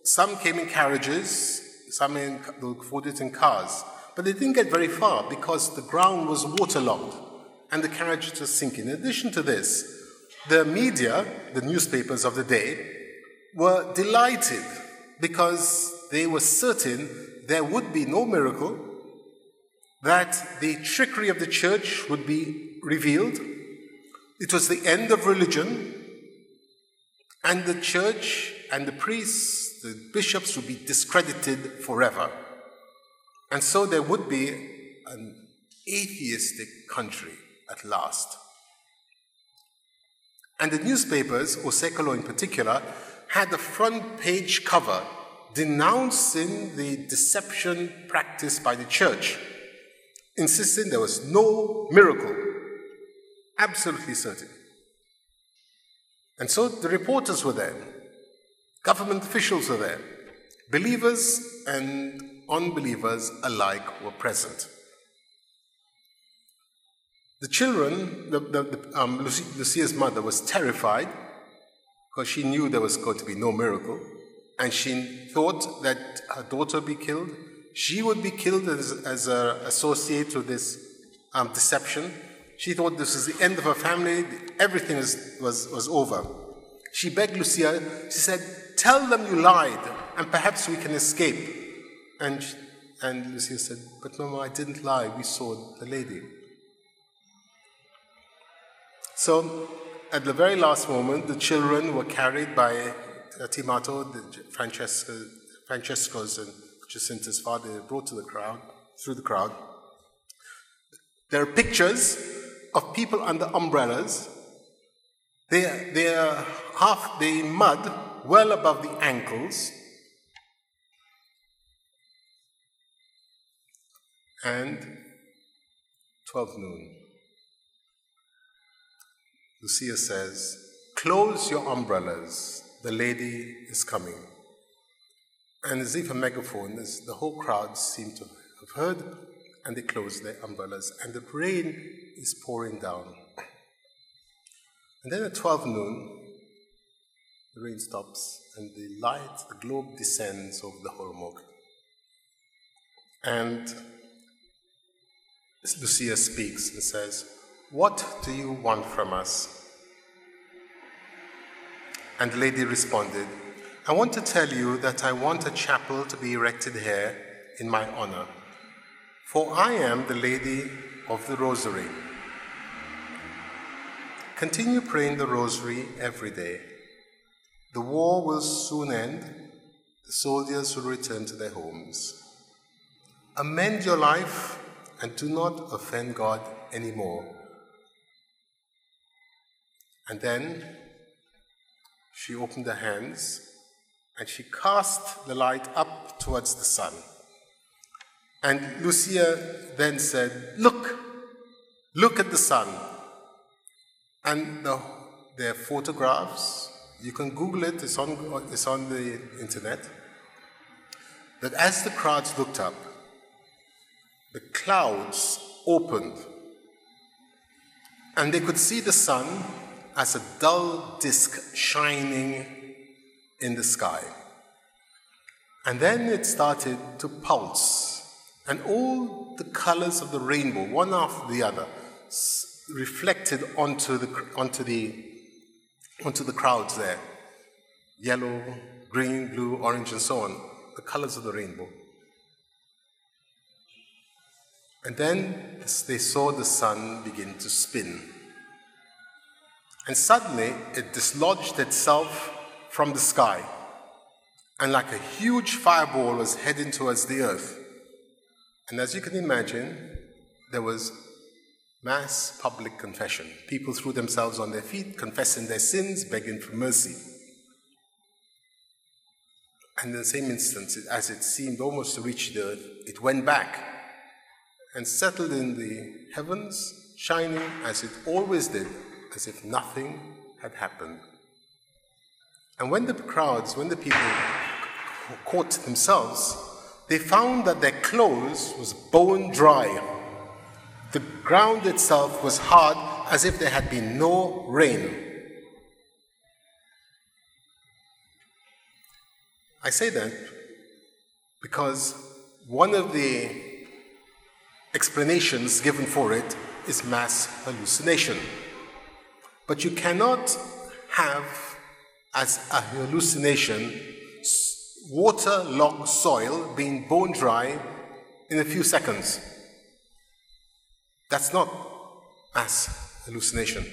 Some came in carriages, some in, afforded in cars. But they didn't get very far because the ground was waterlogged and the carriages were sinking. In addition to this, the media, the newspapers of the day, were delighted because they were certain there would be no miracle, that the trickery of the church would be revealed. It was the end of religion, and the church and the priests, the bishops would be discredited forever. And so there would be an atheistic country at last. And the newspapers, O Século in particular, had a front page cover denouncing the deception practiced by the church, insisting there was no miracle. Absolutely certain. And so the reporters were there, government officials were there, believers and unbelievers alike were present. The children, the, the, the, um, Lucia's mother was terrified because she knew there was going to be no miracle, and she thought that her daughter would be killed. She would be killed as, as an associate with this um, deception. She thought this was the end of her family, everything was, was, was over. She begged Lucia, she said, Tell them you lied, and perhaps we can escape. And, and Lucia said, But Mama, I didn't lie, we saw the lady. So, at the very last moment, the children were carried by Ti Marto, Francesco, Francesco's and Jacinta's father, brought to the crowd, through the crowd. There are pictures of people under umbrellas. They are, they are half the mud, well above the ankles. And 12 noon. Lucia says, Close your umbrellas, the lady is coming. And as if a megaphone, the whole crowd seemed to have heard, and they closed their umbrellas, and the rain is pouring down. And then at 12 noon, the rain stops, and the light, the globe descends over the holmwood. And Lucia speaks and says, What do you want from us? And the lady responded, I want to tell you that I want a chapel to be erected here in my honor, for I am the Lady of the Rosary. Continue praying the Rosary every day. The war will soon end, the soldiers will return to their homes. Amend your life and do not offend God anymore. And then she opened her hands and she cast the light up towards the sun. And Lucia then said, Look, look at the sun. And the, there are photographs. You can Google it, it's on, it's on the internet. That as the crowds looked up, the clouds opened and they could see the sun as a dull disk shining in the sky. And then it started to pulse, and all the colors of the rainbow, one after the other, reflected onto the, onto the, onto the crowds there yellow, green, blue, orange, and so on, the colors of the rainbow. And then they saw the sun begin to spin. And suddenly it dislodged itself from the sky, and like a huge fireball was heading towards the earth. And as you can imagine, there was mass public confession. People threw themselves on their feet, confessing their sins, begging for mercy. And in the same instant, as it seemed almost to reach the earth, it went back and settled in the heavens, shining as it always did, as if nothing had happened. And when the crowds, when the people caught themselves, they found that their clothes was bone dry. The ground itself was hard as if there had been no rain. I say that because one of the explanations given for it is mass hallucination. But you cannot have as a hallucination waterlogged soil being bone dry in a few seconds. That's not mass hallucination.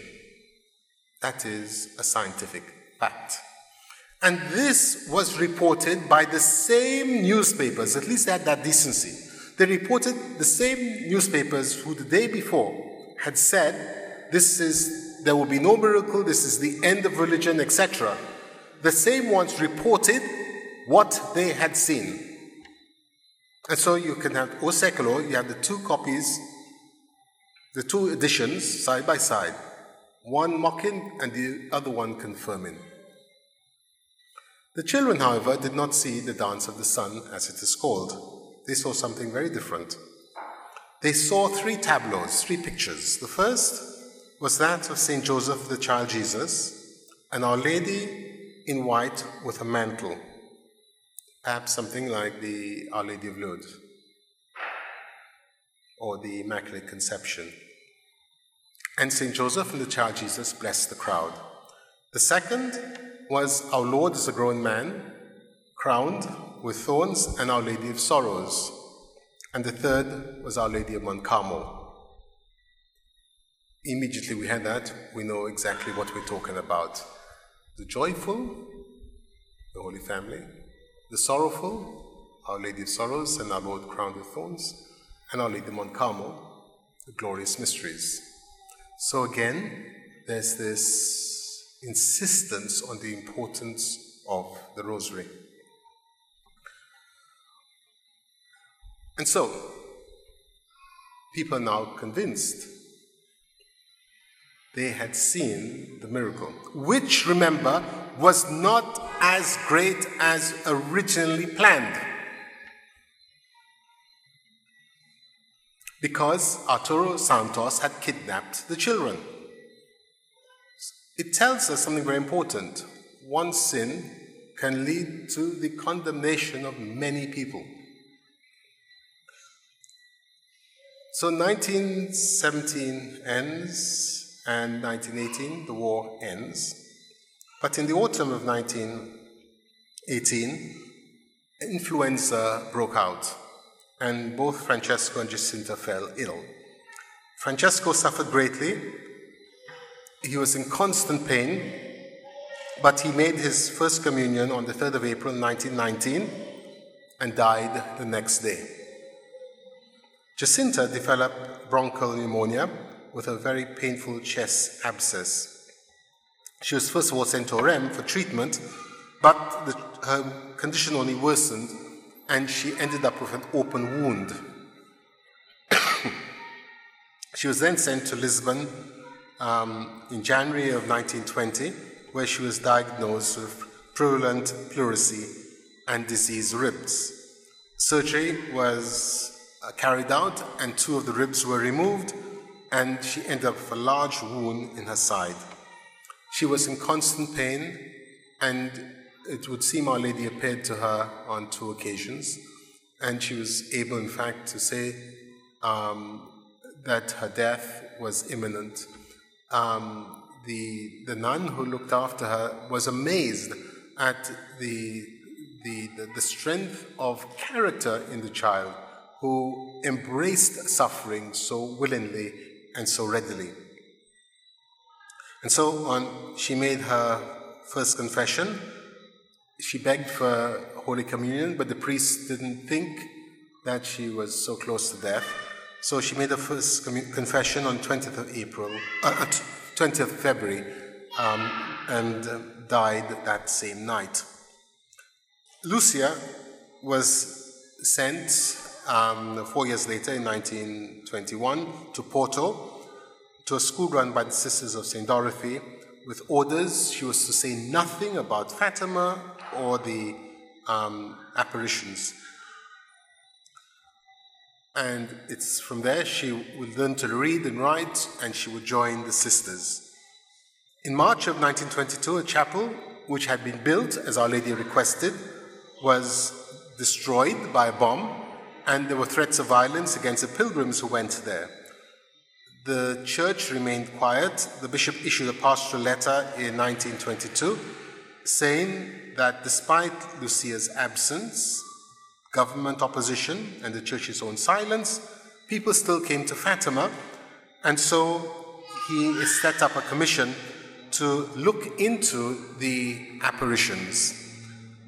That is a scientific fact. And this was reported by the same newspapers, at least they had that decency. They reported the same newspapers who the day before had said, This is, there will be no miracle, this is the end of religion, etc. The same ones reported what they had seen. And so you can have O Século, you have the two copies, the two editions side by side, one mocking and the other one confirming. The children, however, did not see the dance of the sun as it is called. They saw something very different. They saw three tableaus, three pictures. The first was that of St. Joseph, the child Jesus, and Our Lady in white with a mantle, perhaps something like the Our Lady of Lourdes or the Immaculate Conception. And St. Joseph and the child Jesus blessed the crowd. The second was Our Lord as a grown man, crowned with thorns, and Our Lady of Sorrows. And the third was Our Lady of Mount Carmel. Immediately we had that, we know exactly what we're talking about. The joyful, the Holy Family, the sorrowful, Our Lady of Sorrows and Our Lord crowned with thorns, and Our Lady of Mount Carmel, the glorious mysteries. So again, there's this insistence on the importance of the rosary. And so, people are now convinced they had seen the miracle, which, remember, was not as great as originally planned. Because Arturo Santos had kidnapped the children. It tells us something very important. One sin can lead to the condemnation of many people. So 1917 ends and 1918, the war ends. But in the autumn of 1918, influenza broke out, and both Francesco and Jacinta fell ill. Francesco suffered greatly he was in constant pain, but he made his first communion on the 3rd of April 1919 and died the next day. Jacinta developed bronchial pneumonia with a very painful chest abscess. She was first of all sent to Ourém for treatment, but the, her condition only worsened and she ended up with an open wound. she was then sent to Lisbon um, in January of 1920, where she was diagnosed with purulent pleurisy and diseased ribs. Surgery was uh, carried out, and two of the ribs were removed, and she ended up with a large wound in her side. She was in constant pain, and it would seem Our Lady appeared to her on two occasions, and she was able, in fact, to say um, that her death was imminent um, the, the nun who looked after her was amazed at the, the, the, the strength of character in the child who embraced suffering so willingly and so readily. And so on, she made her first confession. She begged for Holy Communion, but the priest didn't think that she was so close to death. So she made her first confession on 20th of April, uh, 20th of February, um, and uh, died that same night. Lucia was sent um, four years later in 1921 to Porto to a school run by the Sisters of St. Dorothy with orders she was to say nothing about Fatima or the um, apparitions. And it's from there she would learn to read and write, and she would join the sisters. In March of 1922, a chapel, which had been built as Our Lady requested, was destroyed by a bomb, and there were threats of violence against the pilgrims who went there. The church remained quiet. The bishop issued a pastoral letter in 1922 saying that despite Lucia's absence, government opposition, and the church's own silence, people still came to Fatima, and so he set up a commission to look into the apparitions.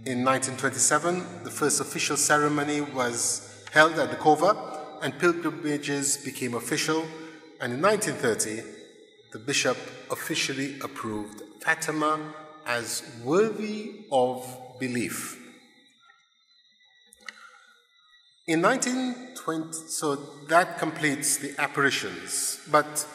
In 1927, the first official ceremony was held at the Cova, and pilgrimages became official. And in 1930, the bishop officially approved Fatima as worthy of belief. In 1920, so that completes the apparitions, but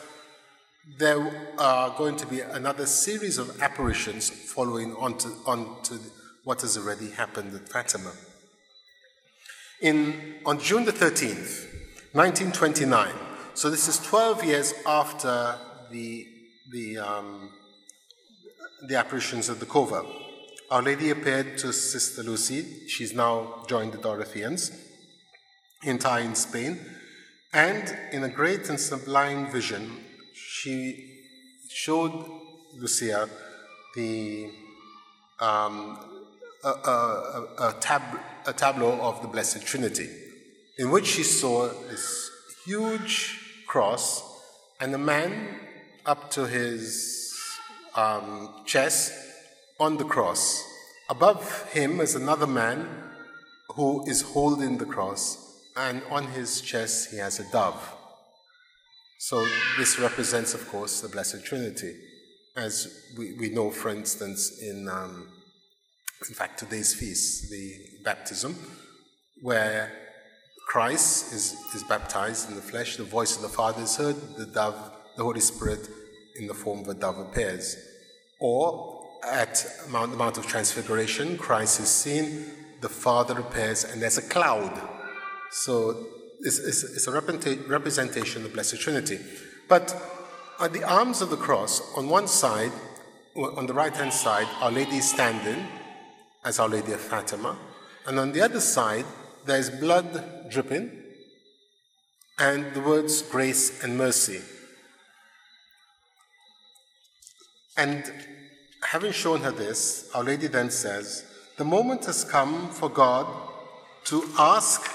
there are going to be another series of apparitions following on to, on to what has already happened at Fatima. In, on June the 13th, 1929, so this is 12 years after the, the, um, the apparitions of the Cova, Our Lady appeared to Sister Lucy. She's now joined the Dorotheans in Tuy, Spain. And in a great and sublime vision, she showed Lucia the um, a, a, a, tab, a tableau of the Blessed Trinity, in which she saw this huge cross and a man up to his um, chest on the cross. Above him is another man who is holding the cross, and on his chest he has a dove. So this represents, of course, the Blessed Trinity, as we, we know, for instance, in um, in fact today's feast, the baptism, where Christ is, is baptized in the flesh, the voice of the Father is heard, the dove, the Holy Spirit in the form of a dove appears. Or at Mount, the Mount of Transfiguration, Christ is seen, the Father appears, and there's a cloud. So it's, it's, it's a representation of the Blessed Trinity. But at the arms of the cross, on one side, on the right hand side, Our Lady is standing as Our Lady of Fatima, and on the other side, there's blood dripping and the words grace and mercy. And having shown her this, Our Lady then says, The moment has come for God to ask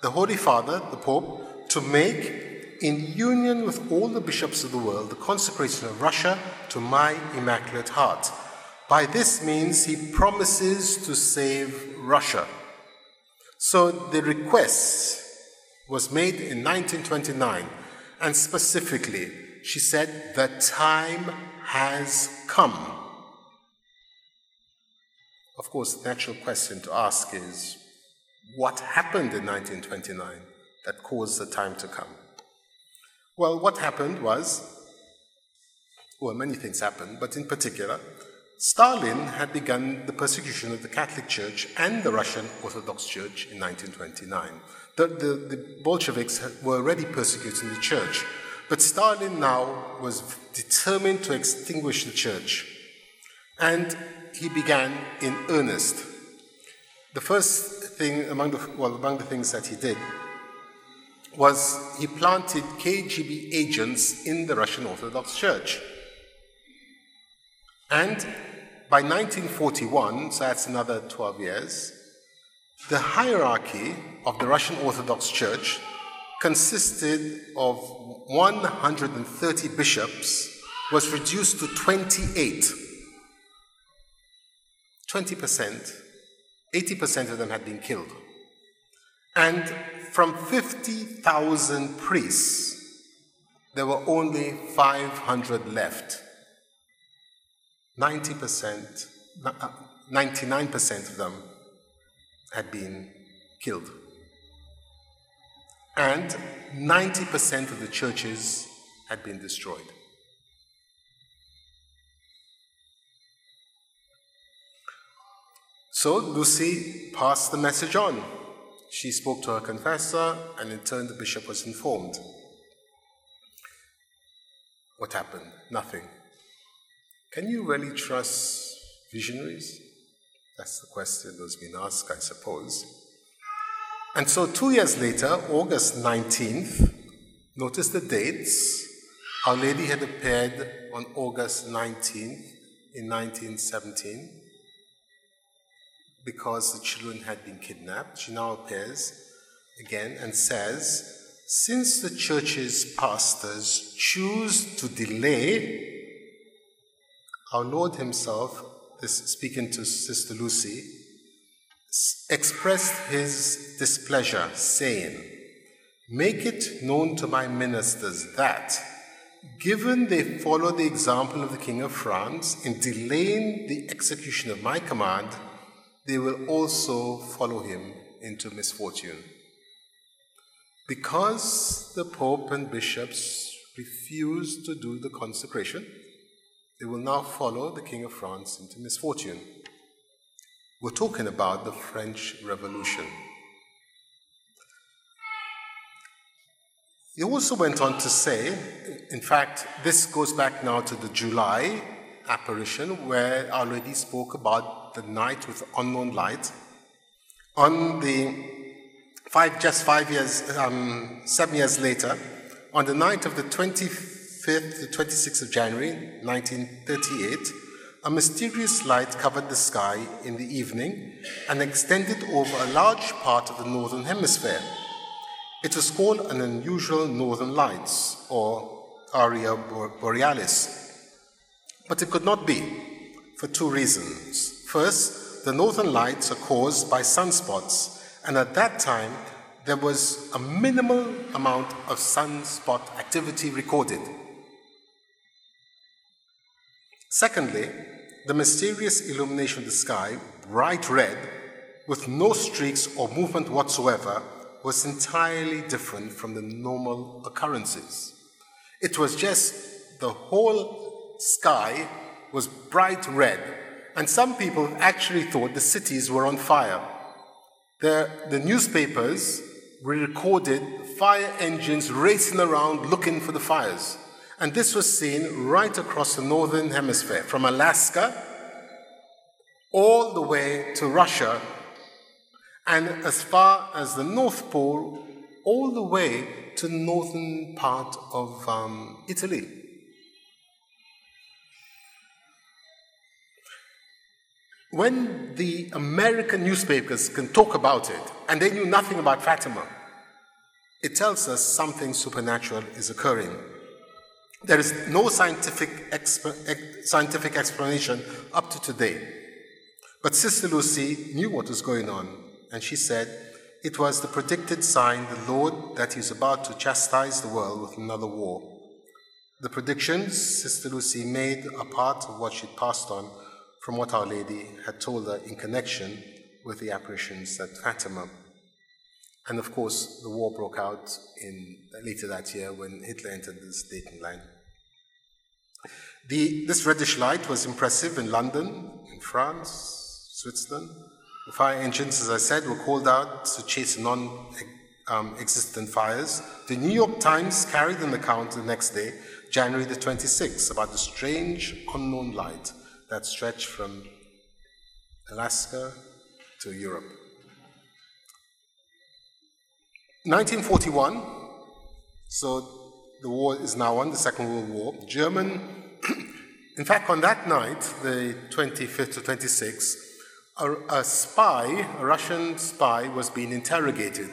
the Holy Father, the Pope, to make, in union with all the bishops of the world, the consecration of Russia to my Immaculate Heart. By this means, he promises to save Russia. So the request was made in 1929, and specifically, she said, The time has come. Of course, the natural question to ask is what happened in 1929 that caused the time to come? Well, what happened was, well, many things happened, but in particular, Stalin had begun the persecution of the Catholic Church and the Russian Orthodox Church in 1929. The, the, the Bolsheviks were already persecuting the church, but Stalin now was determined to extinguish the church. And he began in earnest. The first thing among the, well, among the things that he did was he planted KGB agents in the Russian Orthodox Church. And by 1941, so that's another 12 years, the hierarchy of the Russian Orthodox Church consisted of 130 bishops was reduced to 28. 20%, 80% of them had been killed. And from 50,000 priests, there were only 500 left. 90%, 99% uh, of them had been killed and 90% of the churches had been destroyed. So Lucy passed the message on. She spoke to her confessor, and in turn, the bishop was informed. What happened? Nothing. Can you really trust visionaries? That's the question that's been asked, I suppose. And so, two years later, August 19th, notice the dates. Our Lady had appeared on August 19th in 1917 because the children had been kidnapped. She now appears again and says, Since the church's pastors choose to delay, our Lord Himself, speaking to Sister Lucy, expressed His displeasure, saying, Make it known to my ministers that, given they follow the example of the King of France in delaying the execution of my command, they will also follow him into misfortune. Because the Pope and bishops refused to do the consecration, they will now follow the King of France into misfortune. We're talking about the French Revolution. He also went on to say, in fact, this goes back now to the July apparition where Our Lady spoke about the night with unknown light. On the five, just five years, um, seven years later, on the night of the 25th to 26th of January 1938, a mysterious light covered the sky in the evening and extended over a large part of the northern hemisphere. It was called an unusual northern lights, or aurora borealis, but it could not be for two reasons. First, the northern lights are caused by sunspots, and at that time, there was a minimal amount of sunspot activity recorded. Secondly, the mysterious illumination of the sky, bright red, with no streaks or movement whatsoever, was entirely different from the normal occurrences. It was just the whole sky was bright red, and some people actually thought the cities were on fire. The, the newspapers recorded fire engines racing around looking for the fires. And this was seen right across the northern hemisphere, from Alaska all the way to Russia, and as far as the North Pole, all the way to the northern part of um, Italy. when the American newspapers can talk about it and they knew nothing about Fatima, it tells us something supernatural is occurring. There is no scientific, exp- scientific explanation up to today. But Sister Lucy knew what was going on, and she said it was the predicted sign, the Lord, that He is about to chastise the world with another war. The predictions Sister Lucy made are part of what she passed on from what Our Lady had told her in connection with the apparitions at Fatima. And of course, the war broke out in, later that year when Hitler entered the dating line. The, this reddish light was impressive in London, in France, Switzerland. The fire engines, as I said, were called out to chase non um, existent fires. The New York Times carried an account the next day, January the 26th, about the strange unknown light that stretched from Alaska to Europe. 1941, so the war is now on, the Second World War. German, in fact, on that night, the 25th to 26th, a, a, spy, a Russian spy, was being interrogated.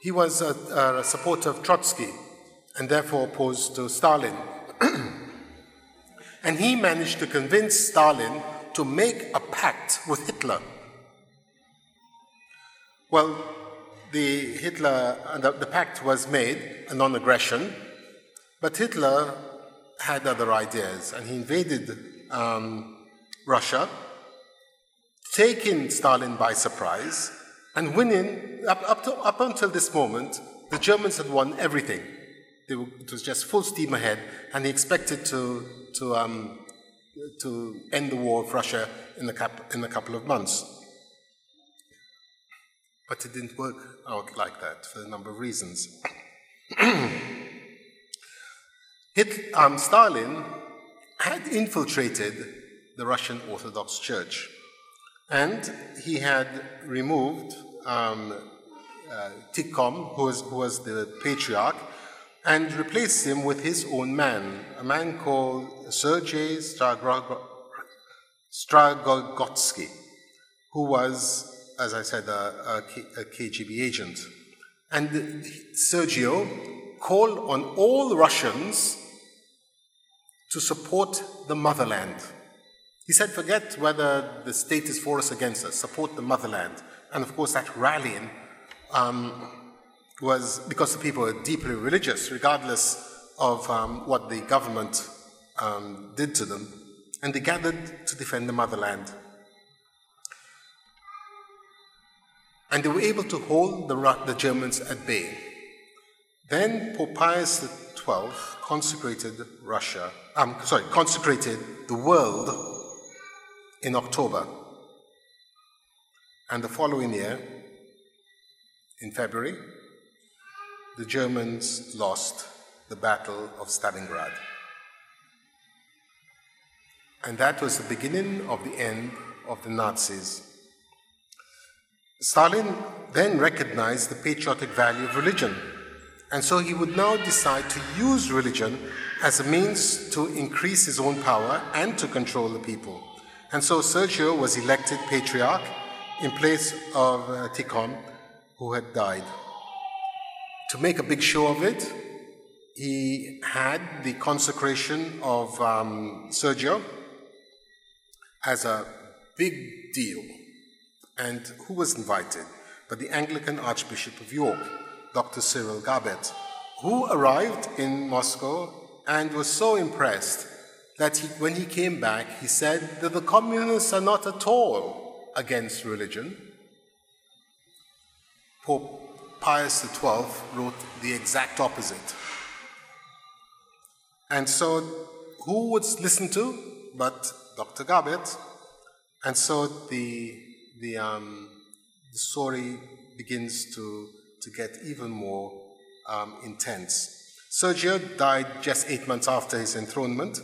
He was a, a supporter of Trotsky and therefore opposed to Stalin. And he managed to convince Stalin to make a pact with Hitler. Well, the Hitler the, the pact was made, a non-aggression, but Hitler had other ideas, and he invaded um, Russia, taking Stalin by surprise, and winning. Up, up, to, up until this moment, the Germans had won everything. Were, it was just full steam ahead, and he expected to to, um, to end the war with Russia in a, cap- in a couple of months. But it didn't work out like that for a number of reasons. Hit, um, Stalin had infiltrated the Russian Orthodox Church. And he had removed um, uh, Tikhon, who was, who was the patriarch, and replaced him with his own man, a man called Sergei Stragorodsky, who was, as I said, a, a KGB agent. And Sergio called on all Russians to support the motherland. He said, forget whether the state is for us against us, support the motherland. And of course, that rallying um, was because the people were deeply religious, regardless of um, what the government um, did to them. And they gathered to defend the motherland. And they were able to hold the, the Germans at bay. Then Pope Pius XII consecrated Russia, um, sorry, consecrated the world in October. And the following year, in February, the Germans lost the Battle of Stalingrad. And that was the beginning of the end of the Nazis. Stalin then recognized the patriotic value of religion, and so he would now decide to use religion as a means to increase his own power and to control the people. And so Sergio was elected patriarch in place of uh, Tikhon, who had died. To make a big show of it, he had the consecration of um, Sergio as a big deal. And who was invited? But the Anglican Archbishop of York, Dr. Cyril Garbett, who arrived in Moscow and was so impressed that he, when he came back, he said that the communists are not at all against religion. Pope Pius XII wrote the exact opposite. And so, who would listen to but Dr. Garbett? And so the, the, um, the story begins to, to get even more um, intense. Sergio died just eight months after his enthronement,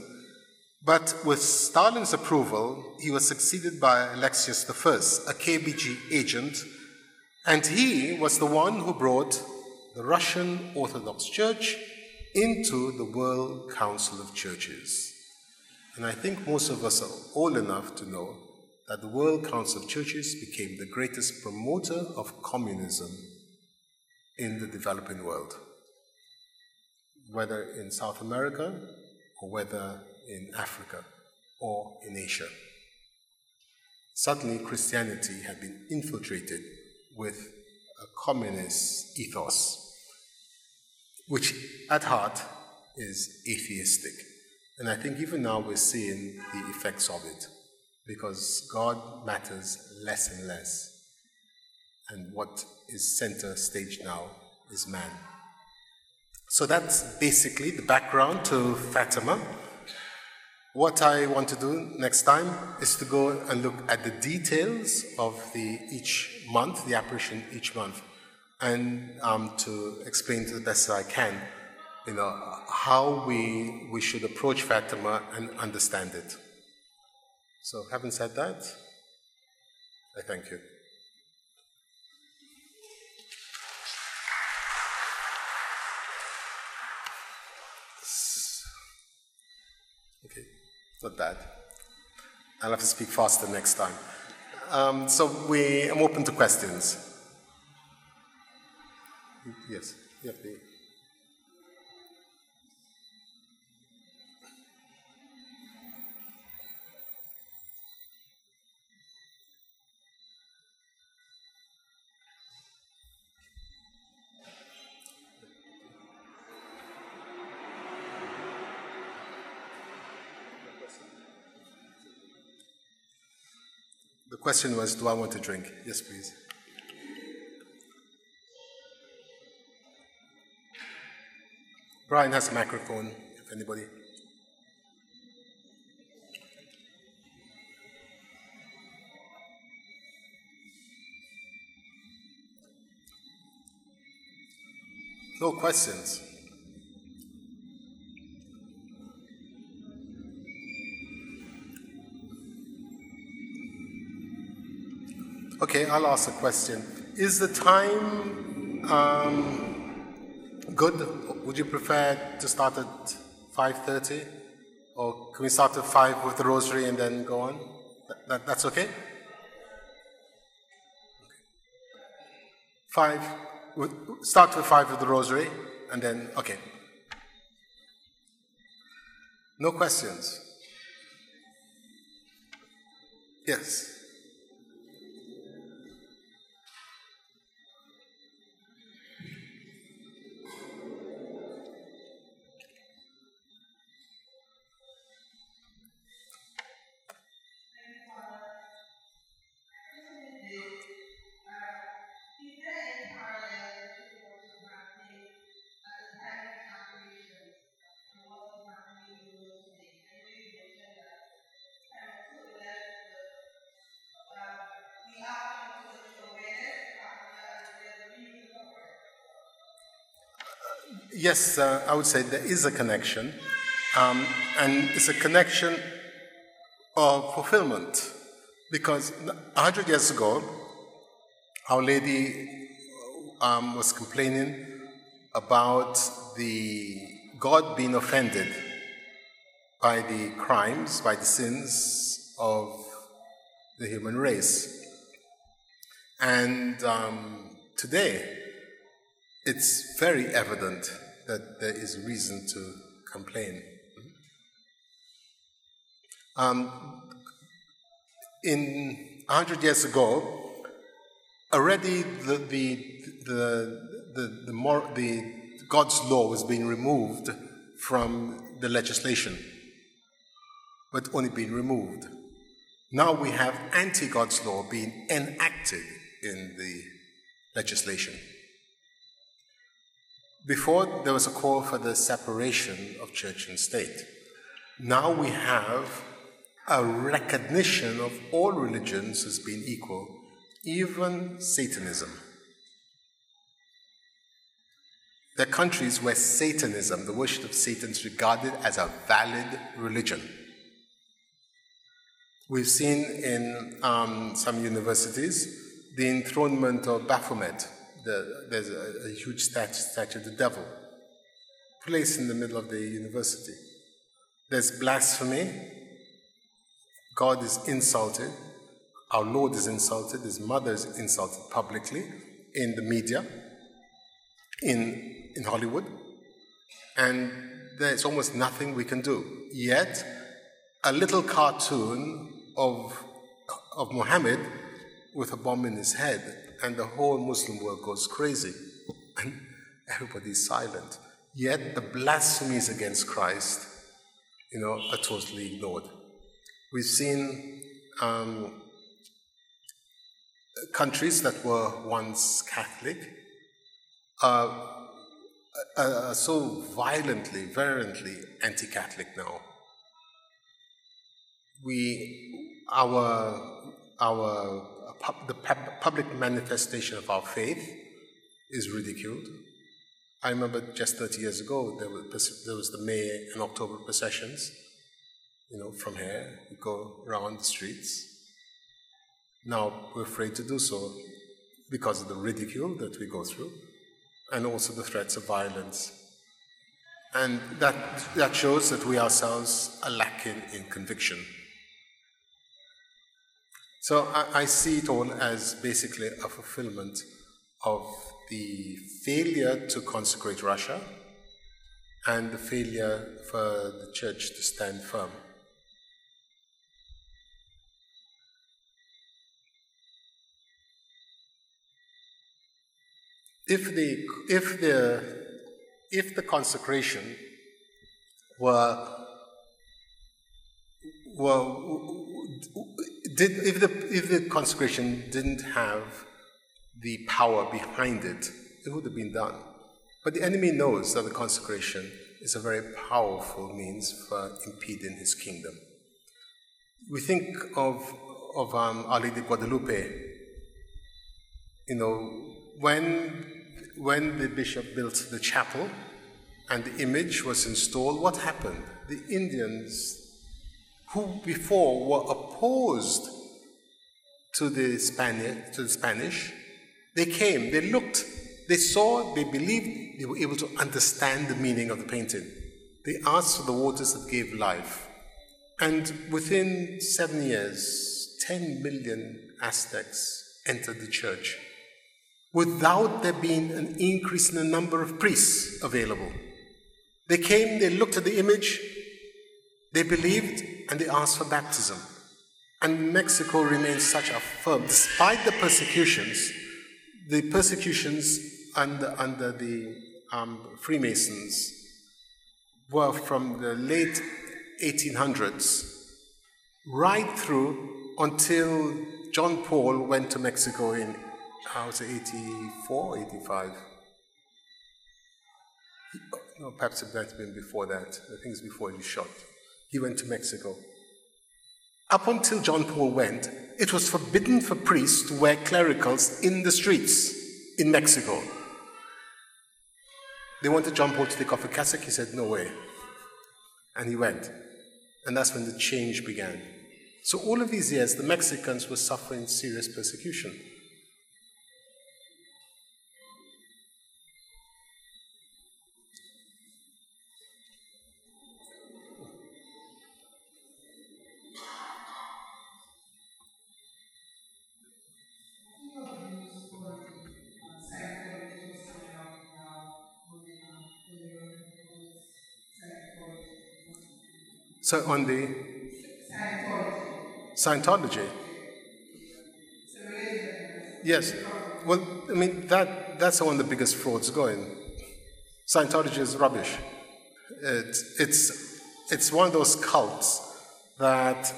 but with Stalin's approval, he was succeeded by Alexius I, a KGB agent and he was the one who brought the Russian Orthodox Church into the World Council of Churches. And I think most of us are old enough to know that the World Council of Churches became the greatest promoter of communism in the developing world, whether in South America or whether in Africa or in Asia. Suddenly, Christianity had been infiltrated with a communist ethos, which at heart is atheistic. And I think even now we're seeing the effects of it because God matters less and less. And what is center stage now is man. So that's basically the background to Fatima. What I want to do next time is to go and look at the details of the each month, the apparition each month, and um, to explain to the best that I can, you know, how we we should approach Fatima and understand it. So, having said that, I thank you. Not bad. I'll have to speak faster next time. Um, so we, I'm open to questions. Yes, you question was, do I want to drink? Yes, please. Brian has a microphone, if anybody. No questions. Okay, I'll ask a question. Is the time um, good? Would you prefer to start at 5.30? Or can we start at 5 with the rosary and then go on? That, that, that's okay? Five, start with five with the rosary, and then, okay. No questions? Yes. Yes, uh, I would say there is a connection, um, and it's a connection of fulfillment. Because 100 years ago, Our Lady um, was complaining about the God being offended by the crimes, by the sins of the human race. And um, today, it's very evident that there is reason to complain. Um, in 100 years ago, already the, the, the, the, the, more, the God's law was being removed from the legislation, but only being removed. Now we have anti God's law being enacted in the legislation. Before, there was a call for the separation of church and state. Now we have a recognition of all religions as being equal, even Satanism. There are countries where Satanism, the worship of Satan, is regarded as a valid religion. We've seen in um, some universities the enthronement of Baphomet, the, there's a, a huge statue, of the devil placed in the middle of the university. There's blasphemy. God is insulted. Our Lord is insulted. His mother is insulted publicly in the media, in, in Hollywood. And there's almost nothing we can do. Yet, a little cartoon of, of Muhammad with a bomb in his head and the whole Muslim world goes crazy. And everybody's silent. Yet the blasphemies against Christ, you know, are totally ignored. We've seen um, countries that were once Catholic uh, are so violently, virulently anti-Catholic now. We, our, our the public manifestation of our faith is ridiculed. I remember just 30 years ago, there was, there was the May and October processions. You know, from here, we go around the streets. Now we're afraid to do so because of the ridicule that we go through and also the threats of violence. And that, that shows that we ourselves are lacking in conviction. So I, I see it all as basically a fulfillment of the failure to consecrate Russia and the failure for the church to stand firm. If the, if the, if the consecration were, were did, if, the, if the consecration didn't have the power behind it, it would have been done. But the enemy knows that the consecration is a very powerful means for impeding his kingdom. We think of, of um, Our Lady Guadalupe. You know, when, when the bishop built the chapel and the image was installed, what happened? The Indians who before were opposed to the Spanish, to the Spanish. They came, they looked, they saw, they believed, they were able to understand the meaning of the painting. They asked for the waters that gave life. And within seven years, 10 million Aztecs entered the church without there being an increase in the number of priests available. They came, they looked at the image, they believed, and they asked for baptism. And Mexico remains such a firm, despite the persecutions, the persecutions under, under the um, Freemasons were from the late 1800s right through until John Paul went to Mexico in, I would say, 84, 85. No, perhaps it might have been before that. I think it's before he shot. He went to Mexico. Up until John Paul went, it was forbidden for priests to wear clericals in the streets in Mexico. They wanted John Paul to take off a cassock. He said, No way. And he went. And that's when the change began. So, all of these years, the Mexicans were suffering serious persecution. So on the Scientology. Yes. Well, I mean that that's one of the biggest frauds going. Scientology is rubbish. It's it's it's one of those cults that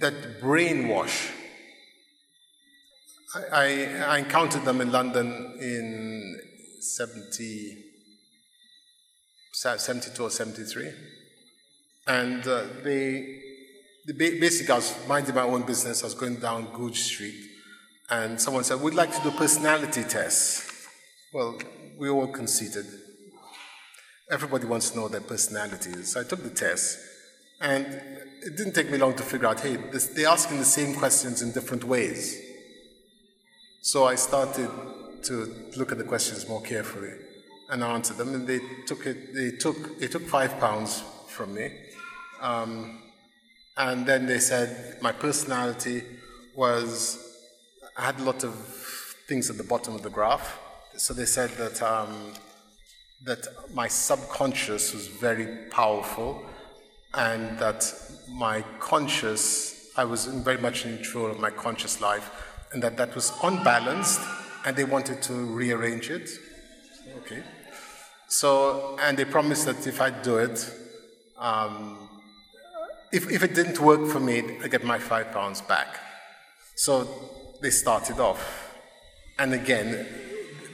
that brainwash. I, I, I encountered them in London in 70, 72 or 73 and uh, they, the basically, I was minding my own business. I was going down Goodge Street, and someone said, "We'd like to do personality tests." Well, we all conceited. Everybody wants to know their personalities. So I took the test, and it didn't take me long to figure out, hey, this, they're asking the same questions in different ways. So I started to look at the questions more carefully and answer them, and they took it. They took they took five pounds from me um, and then they said my personality was, I had a lot of things at the bottom of the graph. So they said that, um, that my subconscious was very powerful and that my conscious, I was very much in control of my conscious life and that that was unbalanced and they wanted to rearrange it. Okay. So, and they promised that if I do it, um, if, if it didn't work for me, I get my five pounds back. So they started off. And again,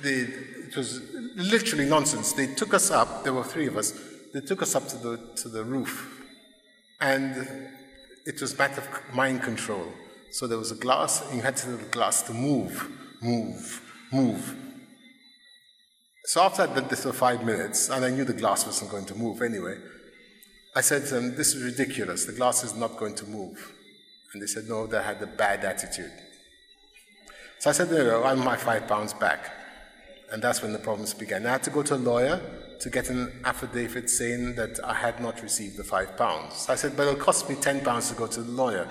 they, it was literally nonsense. They took us up, there were three of us, they took us up to the, to the roof. And it was matter of mind control. So there was a glass, and you had to the glass to move, move, move. So after I did this for five minutes, and I knew the glass wasn't going to move anyway, I said to them, This is ridiculous. The glass is not going to move. And they said, No, they had a bad attitude. So I said, No, I'm my five pounds back. And that's when the problems began. I had to go to a lawyer to get an affidavit saying that I had not received the five pounds. So I said, But it'll cost me 10 pounds to go to the lawyer.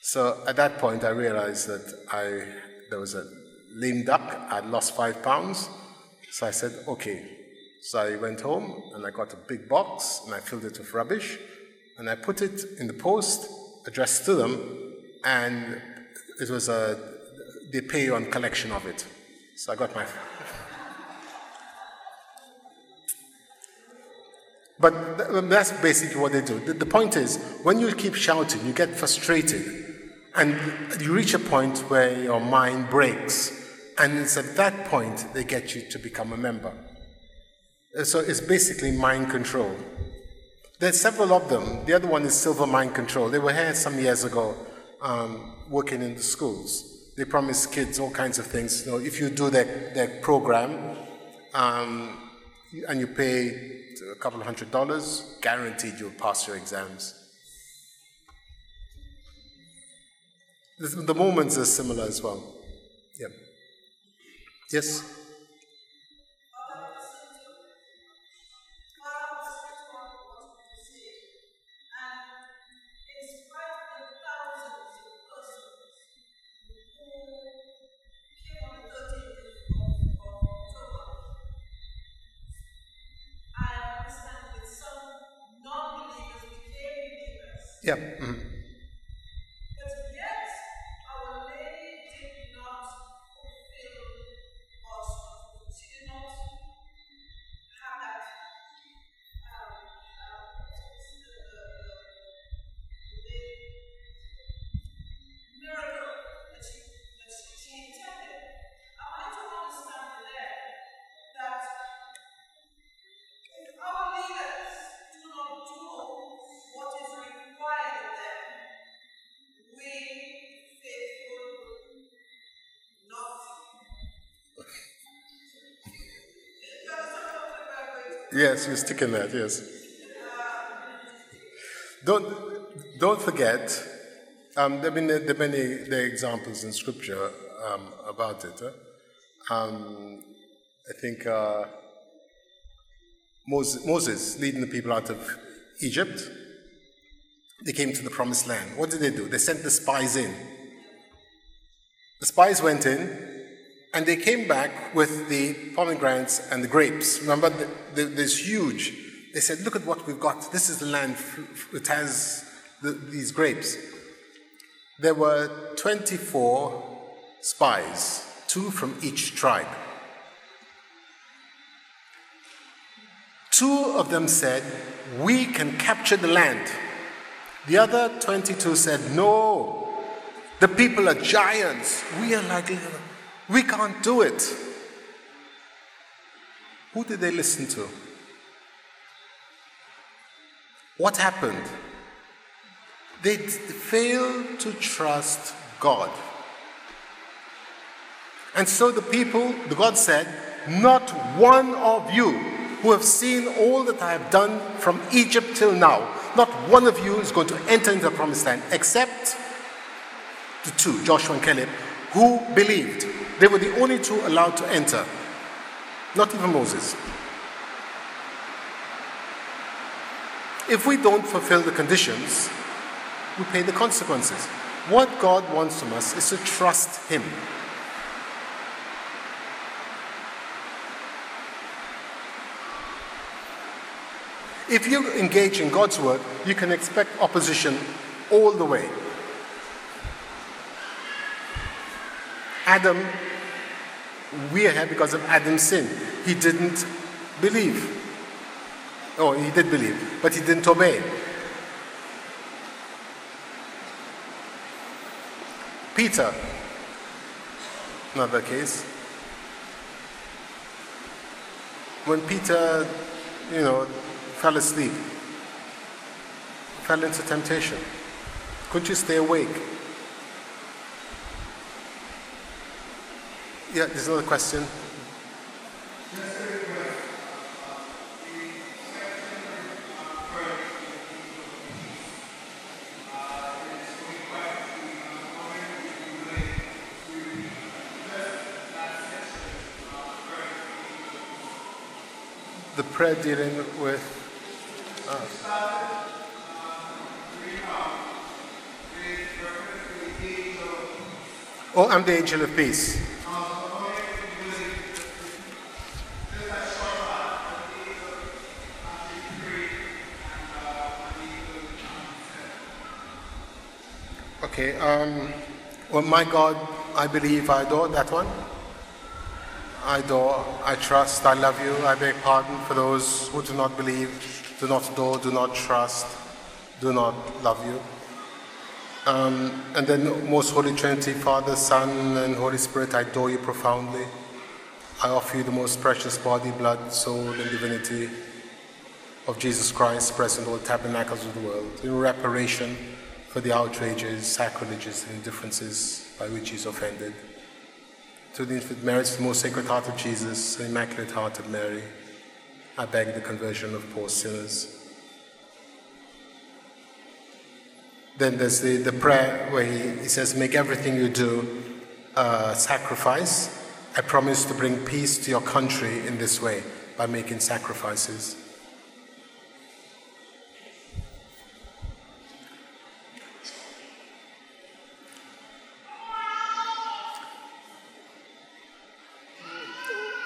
So at that point, I realized that I, there was a lame duck. I'd lost five pounds. So I said, Okay, so I went home and I got a big box and I filled it with rubbish and I put it in the post addressed to them and it was a, they pay on collection of it. So I got my. But um, that's basically what they do. The point is, when you keep shouting, you get frustrated, and you reach a point where your mind breaks, and it's at that point they get you to become a member. Uh, so it's basically mind control. There's several of them. The other one is Silva mind control. They were here some years ago um, working in the schools. They promise kids all kinds of things. You know, if you do their, their program um, and you pay a couple of hundred dollars, guaranteed you'll pass your exams. The, the moments are similar as well. Yeah. Yes? Yeah. mhm. Yes, you're sticking that, yes. Don't, don't forget, um, there, have been, there are many there are examples in scripture um, about it. huh? Um, I think uh, Moses, Moses leading the people out of Egypt, they came to the promised land. What did they do? They sent the spies in. The spies went in and they came back with the pomegranates and the grapes. Remember, the, the, this huge. They said, Look at what we've got. This is the land that has the, these grapes. There were 24 spies, two from each tribe. Two of them said, We can capture the land. The other 22 said, No, the people are giants. We are like, little- we can't do it. Who did they listen to? What happened? They failed to trust God. And so the people, the God said, Not one of you who have seen all that I have done from Egypt till now, not one of you is going to enter into the promised land except the two, Joshua and Caleb, who believed. They were the only two allowed to enter, not even Moses. If we don't fulfill the conditions, we pay the consequences. What God wants from us is to trust Him. If you engage in God's work, you can expect opposition all the way. Adam, we are here because of Adam's sin. He didn't believe. Oh, he did believe, but he didn't obey. Peter, another case. When Peter, you know, fell asleep, fell into temptation, couldn't you stay awake? Yeah, there's another question. The prayer dealing with. Uh, oh, I'm the angel of peace. Okay, um, well, my God, I believe, I adore that one. I adore, I trust, I love you, I beg pardon for those who do not believe, do not adore, do not trust, do not love you. Um, and then, most Holy Trinity, Father, Son, and Holy Spirit, I adore you profoundly. I offer you the most precious body, blood, soul, and divinity of Jesus Christ, present all tabernacles of the world, in reparation for the outrages, sacrileges, and indifferences by which he is offended. To the infant merits, of the most sacred heart of Jesus, the immaculate heart of Mary, I beg the conversion of poor sinners. Then there's the, the prayer where he, he says, Make everything you do a sacrifice. I promise to bring peace to your country in this way by making sacrifices.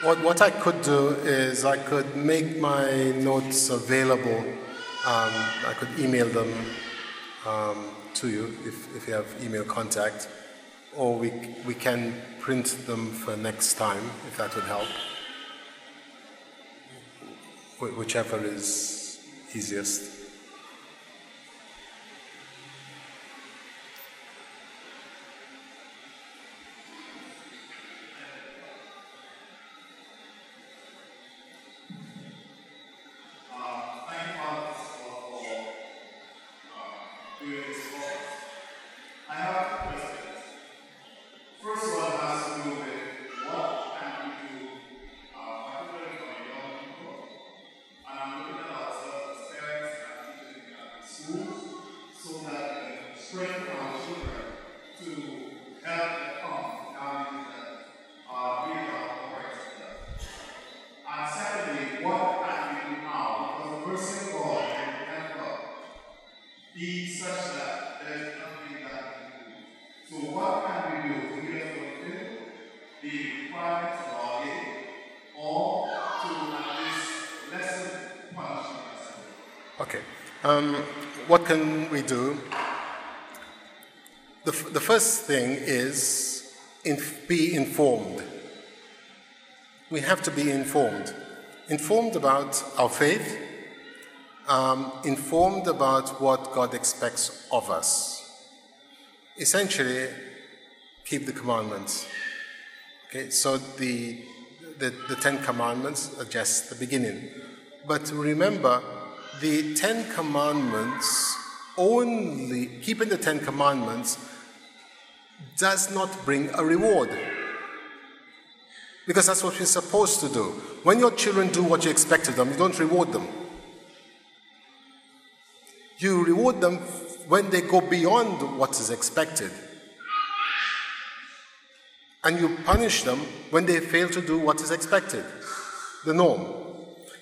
What, what I could do is I could make my notes available. Um, I could email them um, to you if, if you have email contact, or we, we can print them for next time if that would help. Whichever is easiest. Informed. We have to be informed. Informed about our faith, um, informed about what God expects of us. Essentially, keep the commandments. Okay, so the, the, the Ten Commandments are just the beginning. But remember, the Ten Commandments only, keeping the Ten Commandments does not bring a reward. Because that's what we're supposed to do. When your children do what you expect of them, you don't reward them. You reward them when they go beyond what is expected. And you punish them when they fail to do what is expected, the norm.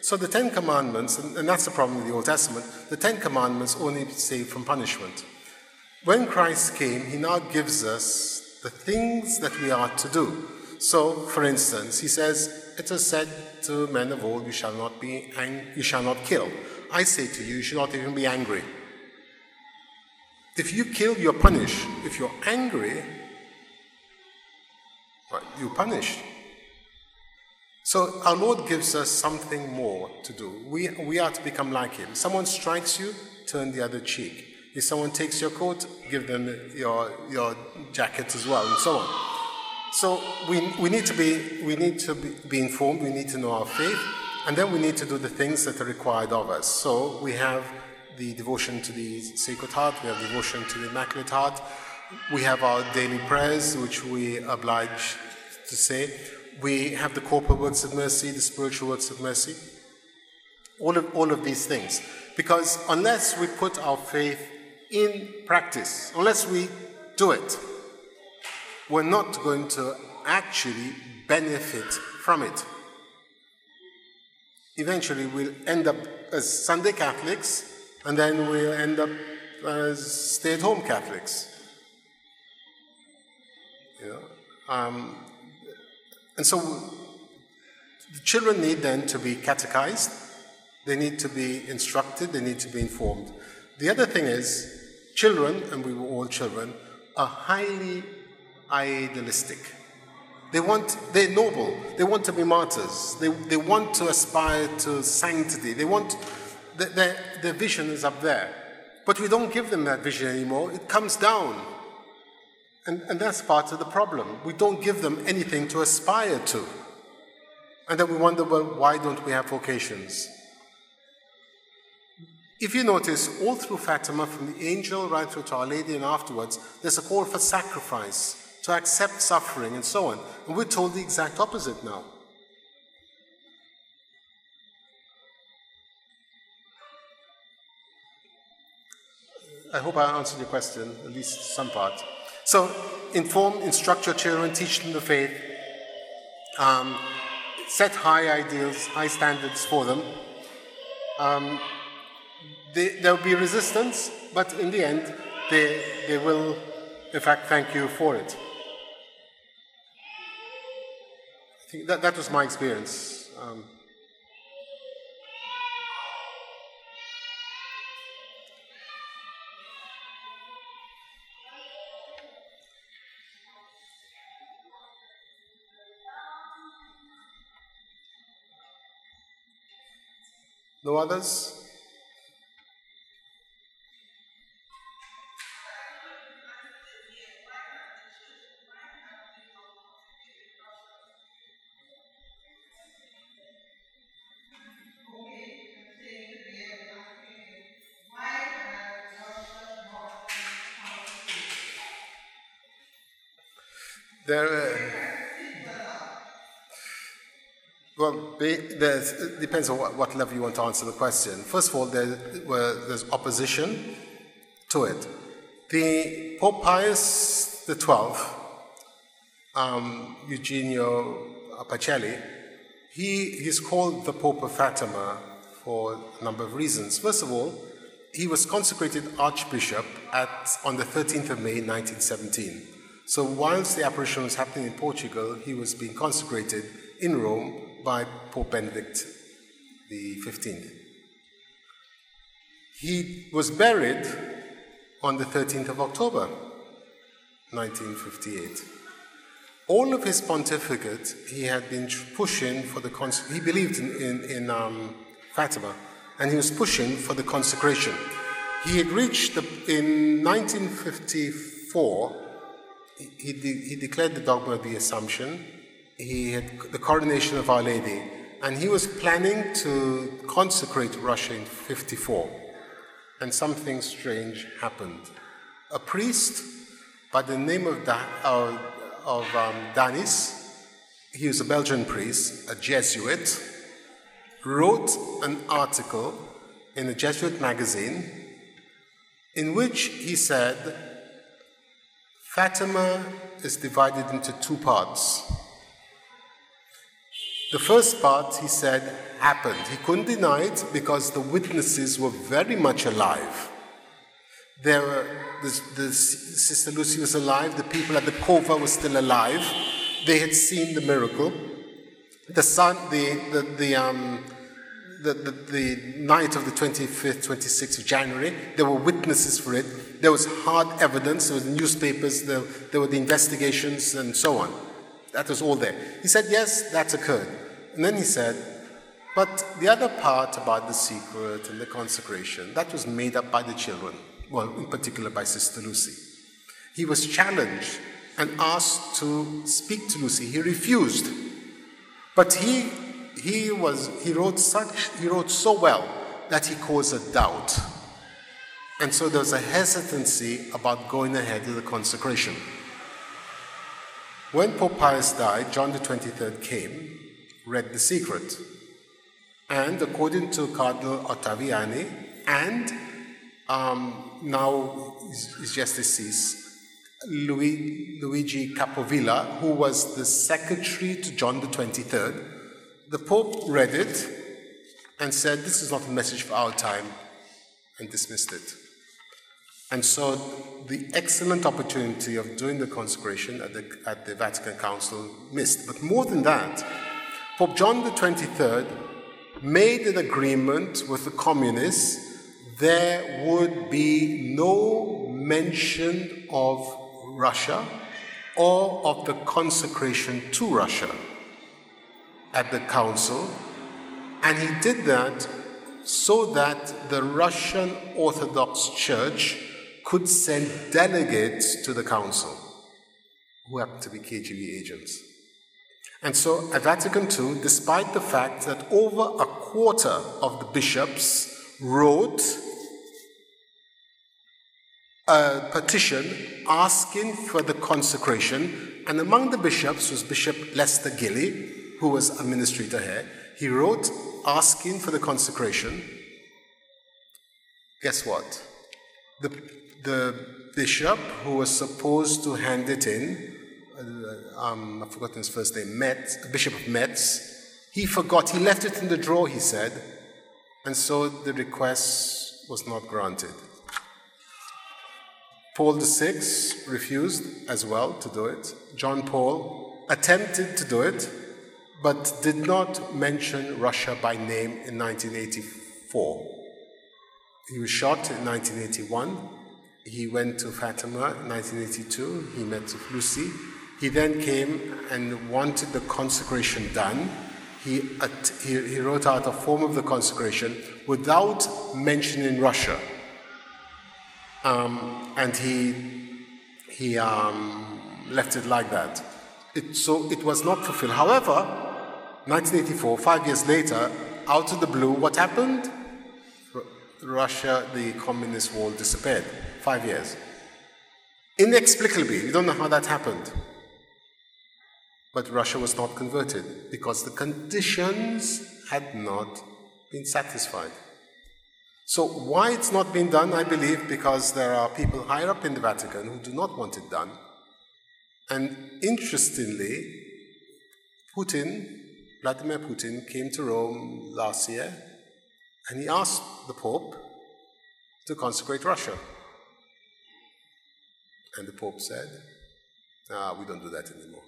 So the Ten Commandments, and, that's the problem with the Old Testament, the Ten Commandments only save from punishment. When Christ came, he now gives us the things that we are to do. So, for instance, he says, It is said to men of old, You shall not be ang- you shall not kill. I say to you, you should not even be angry. If you kill, you're punished. If you're angry, you're punished. So our Lord gives us something more to do. We, we are to become like Him. Someone strikes you, turn the other cheek. If someone takes your coat, give them your, your jacket as well, and so on. So we, we need to, be, we need to be, be informed, we need to know our faith, and then we need to do the things that are required of us. So we have the devotion to the Sacred Heart, we have devotion to the Immaculate Heart, we have our daily prayers, which we oblige to say. We have the corporal works of mercy, the spiritual works of mercy. All of, all of these things. Because unless we put our faith in practice, unless we do it, we're not going to actually benefit from it. Eventually, we'll end up as Sunday Catholics, and then we'll end up as stay at home Catholics. You know? Um, and so the children need then to be catechized, they need to be instructed, they need to be informed. The other thing is, children, and we were all children, are highly idealistic. They want, they're noble. They want to be martyrs. They, they want to aspire to sanctity. They want, their, their, vision is up there. But we don't give them that vision anymore. It comes down. And, and that's part of the problem. We don't give them anything to aspire to. And then we wonder, well, why don't we have vocations? If you notice, all through Fatima, from the angel right through to Our Lady and afterwards, there's a call for sacrifice, to accept suffering, and so on. And we're told the exact opposite now. I hope I answered your question, at least some part. So, inform, instruct your children, teach them the faith, um, set high ideals, high standards for them. Um, there will be resistance, but in the end, they, they will, in fact, thank you for it. Think that, that was my experience. Um, No others? It depends on what, what, level you want to answer the question. First of all, there, well, there's opposition to it. The Pope Pius XII, um, Eugenio Pacelli, he, he's called the Pope of Fatima for a number of reasons. First of all, he was consecrated Archbishop at, on the 13th of May 1917. So, whilst the apparition was happening in Portugal, he was being consecrated in Rome by Pope Benedict XV. He was buried on the 13th of October 1958. All of his pontificate, he had been pushing for the cons- he believed in, in, in um, Fatima, and he was pushing for the consecration. He had reached the, in 1954 he, de- he declared the dogma of the Assumption, he had the coronation of Our Lady, and he was planning to consecrate Russia in 54. And something strange happened. A priest by the name of, da- of, of um, Dhanis, he was a Belgian priest, a Jesuit, wrote an article in a Jesuit magazine in which he said Fatima is divided into two parts. The first part, he said, happened. He couldn't deny it because the witnesses were very much alive. There were, the, the, Sister Lucy was alive, the people at the Cova were still alive. They had seen the miracle. The the, the, the, um, the, the, the night of the 25th, 26th of January, there were witnesses for it. There was hard evidence, there the newspapers, there, there were the investigations, and so on. That was all there. He said, yes, that's occurred. And then he said, but the other part about the secret and the consecration, that was made up by the children, well, in particular by Sister Lucy. He was challenged and asked to speak to Lucy. He refused. But he, he, was, he, wrote such, he wrote so well that he caused a doubt. And so there was a hesitancy about going ahead with the consecration. When Pope Pius died, John the 23rd came, read the secret. And according to Cardinal Ottaviani, and um, now is just deceased, Louis, Luigi Capovilla, who was the secretary to John the 23rd, the Pope read it and said, This is not a message for our time, and dismissed it. And so the excellent opportunity of doing the consecration at the, at the Vatican Council missed. But more than that, Pope John the 23rd made an agreement with the communists there would be no mention of Russia or of the consecration to Russia at the council. And he did that so that the Russian Orthodox Church could send delegates to the council who happened to be KGB agents. And so at Vatican II, despite the fact that over a quarter of the bishops wrote a petition asking for the consecration, and among the bishops was Bishop Lester Gilly, who was administrator here. He wrote asking for the consecration. Guess what? the, the bishop who was supposed to hand it in, uh, um, I've forgotten his first name, Metz, Bishop of Metz, he forgot. He left it in the drawer, he said, and so the request was not granted. Paul VI refused as well to do it. John Paul attempted to do it, but did not mention Russia by name in 1984. He was shot in 1981. He went to Fatima in 1982. He met Lucy. He then came and wanted the consecration done. He, he, he wrote out a form of the consecration without mentioning Russia. Um, and he, he um, left it like that. It, so it was not fulfilled. However, 1984, five years later, out of the blue, what happened? Russia, the communist wall disappeared. Five years. Inexplicably, we don't know how that happened. But Russia was not converted because the conditions had not been satisfied. So, why it's not been done, I believe, because there are people higher up in the Vatican who do not want it done. And interestingly, Putin, Vladimir Putin, came to Rome last year and he asked the Pope to consecrate Russia. And the Pope said, ah, we don't do that anymore.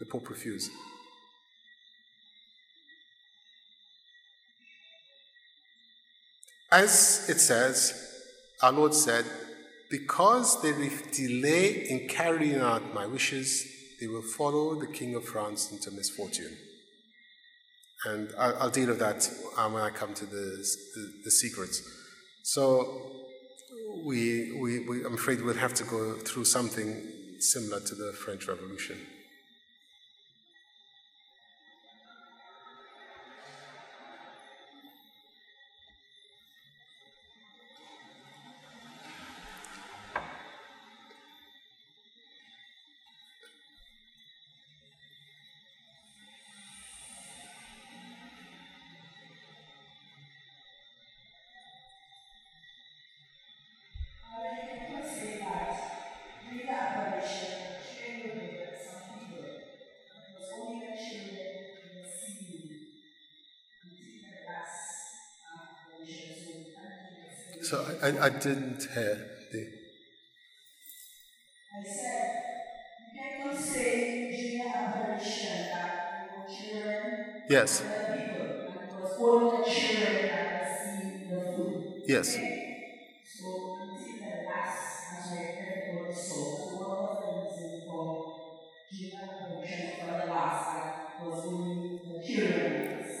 The Pope refused. As it says, our Lord said, Because they delay in carrying out my wishes, they will follow the King of France into misfortune. And I'll, I'll deal with that when I come to the, the, the secrets. So, we, we, we, I'm afraid we'll have to go through something similar to the French Revolution. Apparition for the last that children and was only the children?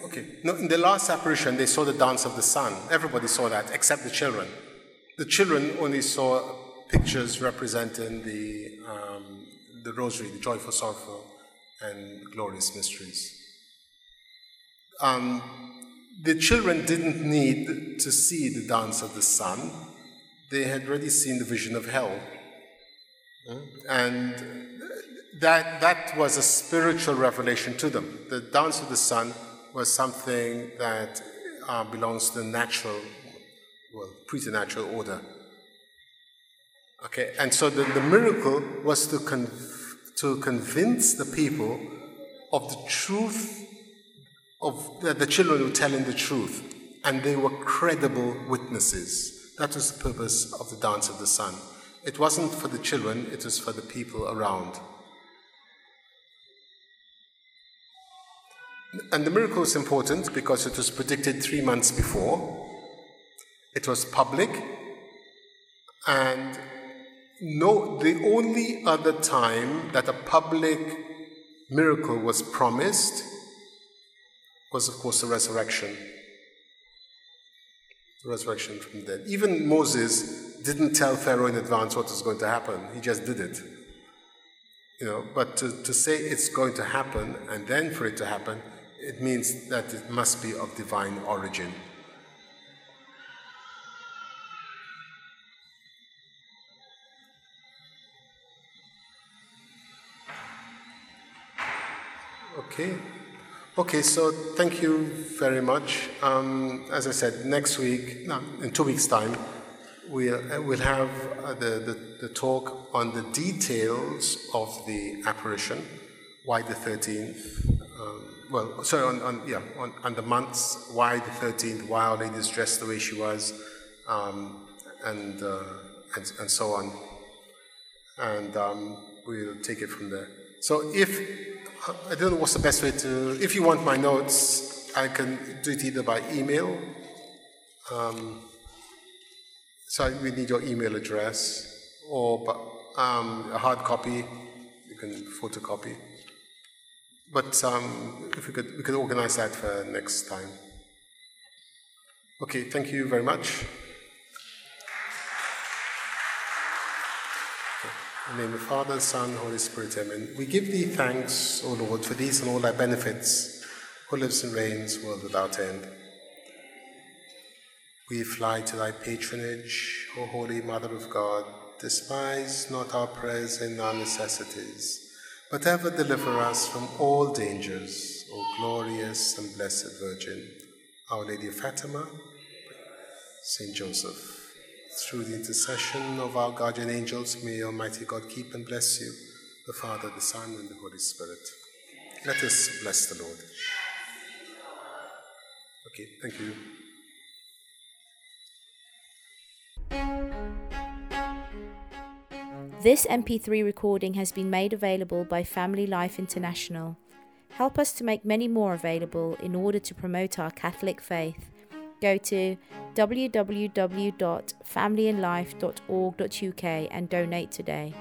Okay. No, in the last apparition, they saw the dance of the sun. Everybody saw that, except the children. The children only saw pictures representing the, um, the rosary, the joyful, sorrowful, and glorious mysteries. Um, the children didn't need to see the dance of the sun, they had already seen the vision of hell. And that, that was a spiritual revelation to them. The dance of the sun was something that uh, belongs to the natural, preternatural order. Okay, and so the, the miracle was to, con- to convince the people of the truth of that the children were telling the truth, and they were credible witnesses. That was the purpose of the dance of the sun. It wasn't for the children, it was for the people around. And the miracle is important because it was predicted three months before. It was public, and no, the only other time that a public miracle was promised was, of course, the resurrection. The resurrection from the dead. Even Moses didn't tell Pharaoh in advance what was going to happen, he just did it. You know, but to, to say it's going to happen and then for it to happen, it means that it must be of divine origin. Okay. Okay, so thank you very much. Um, as I said, next week, no, in two weeks' time, we'll, uh, we'll have uh, the, the, the talk on the details of the apparition, why the 13th, um, well, sorry, on, on, yeah, on, on the months, why the 13th, why Our Lady dressed the way she was, um, and, uh, and, and so on. And um, we'll take it from there. So if, I don't know what's the best way to, if you want my notes, I can do it either by email. Um, so we need your email address or um, a hard copy. You can photocopy. But um, if we could, we could organize that for next time. Okay, thank you very much. In the name of the Father, Son, Holy Spirit, Amen. We give thee thanks, O Lord, for these and all thy benefits, who lives and reigns, world without end. We fly to thy patronage, O Holy Mother of God. Despise not our prayers and our necessities, but ever deliver us from all dangers, O glorious and blessed Virgin, Our Lady of Fatima, Saint Joseph. Through the intercession of our guardian angels, may Almighty God keep and bless you, the Father, the Son, and the Holy Spirit. Let us bless the Lord. Okay, thank you. This MP3 recording has been made available by Family Life International. Help us to make many more available in order to promote our Catholic faith. Go to www.familyandlife.org.uk and donate today.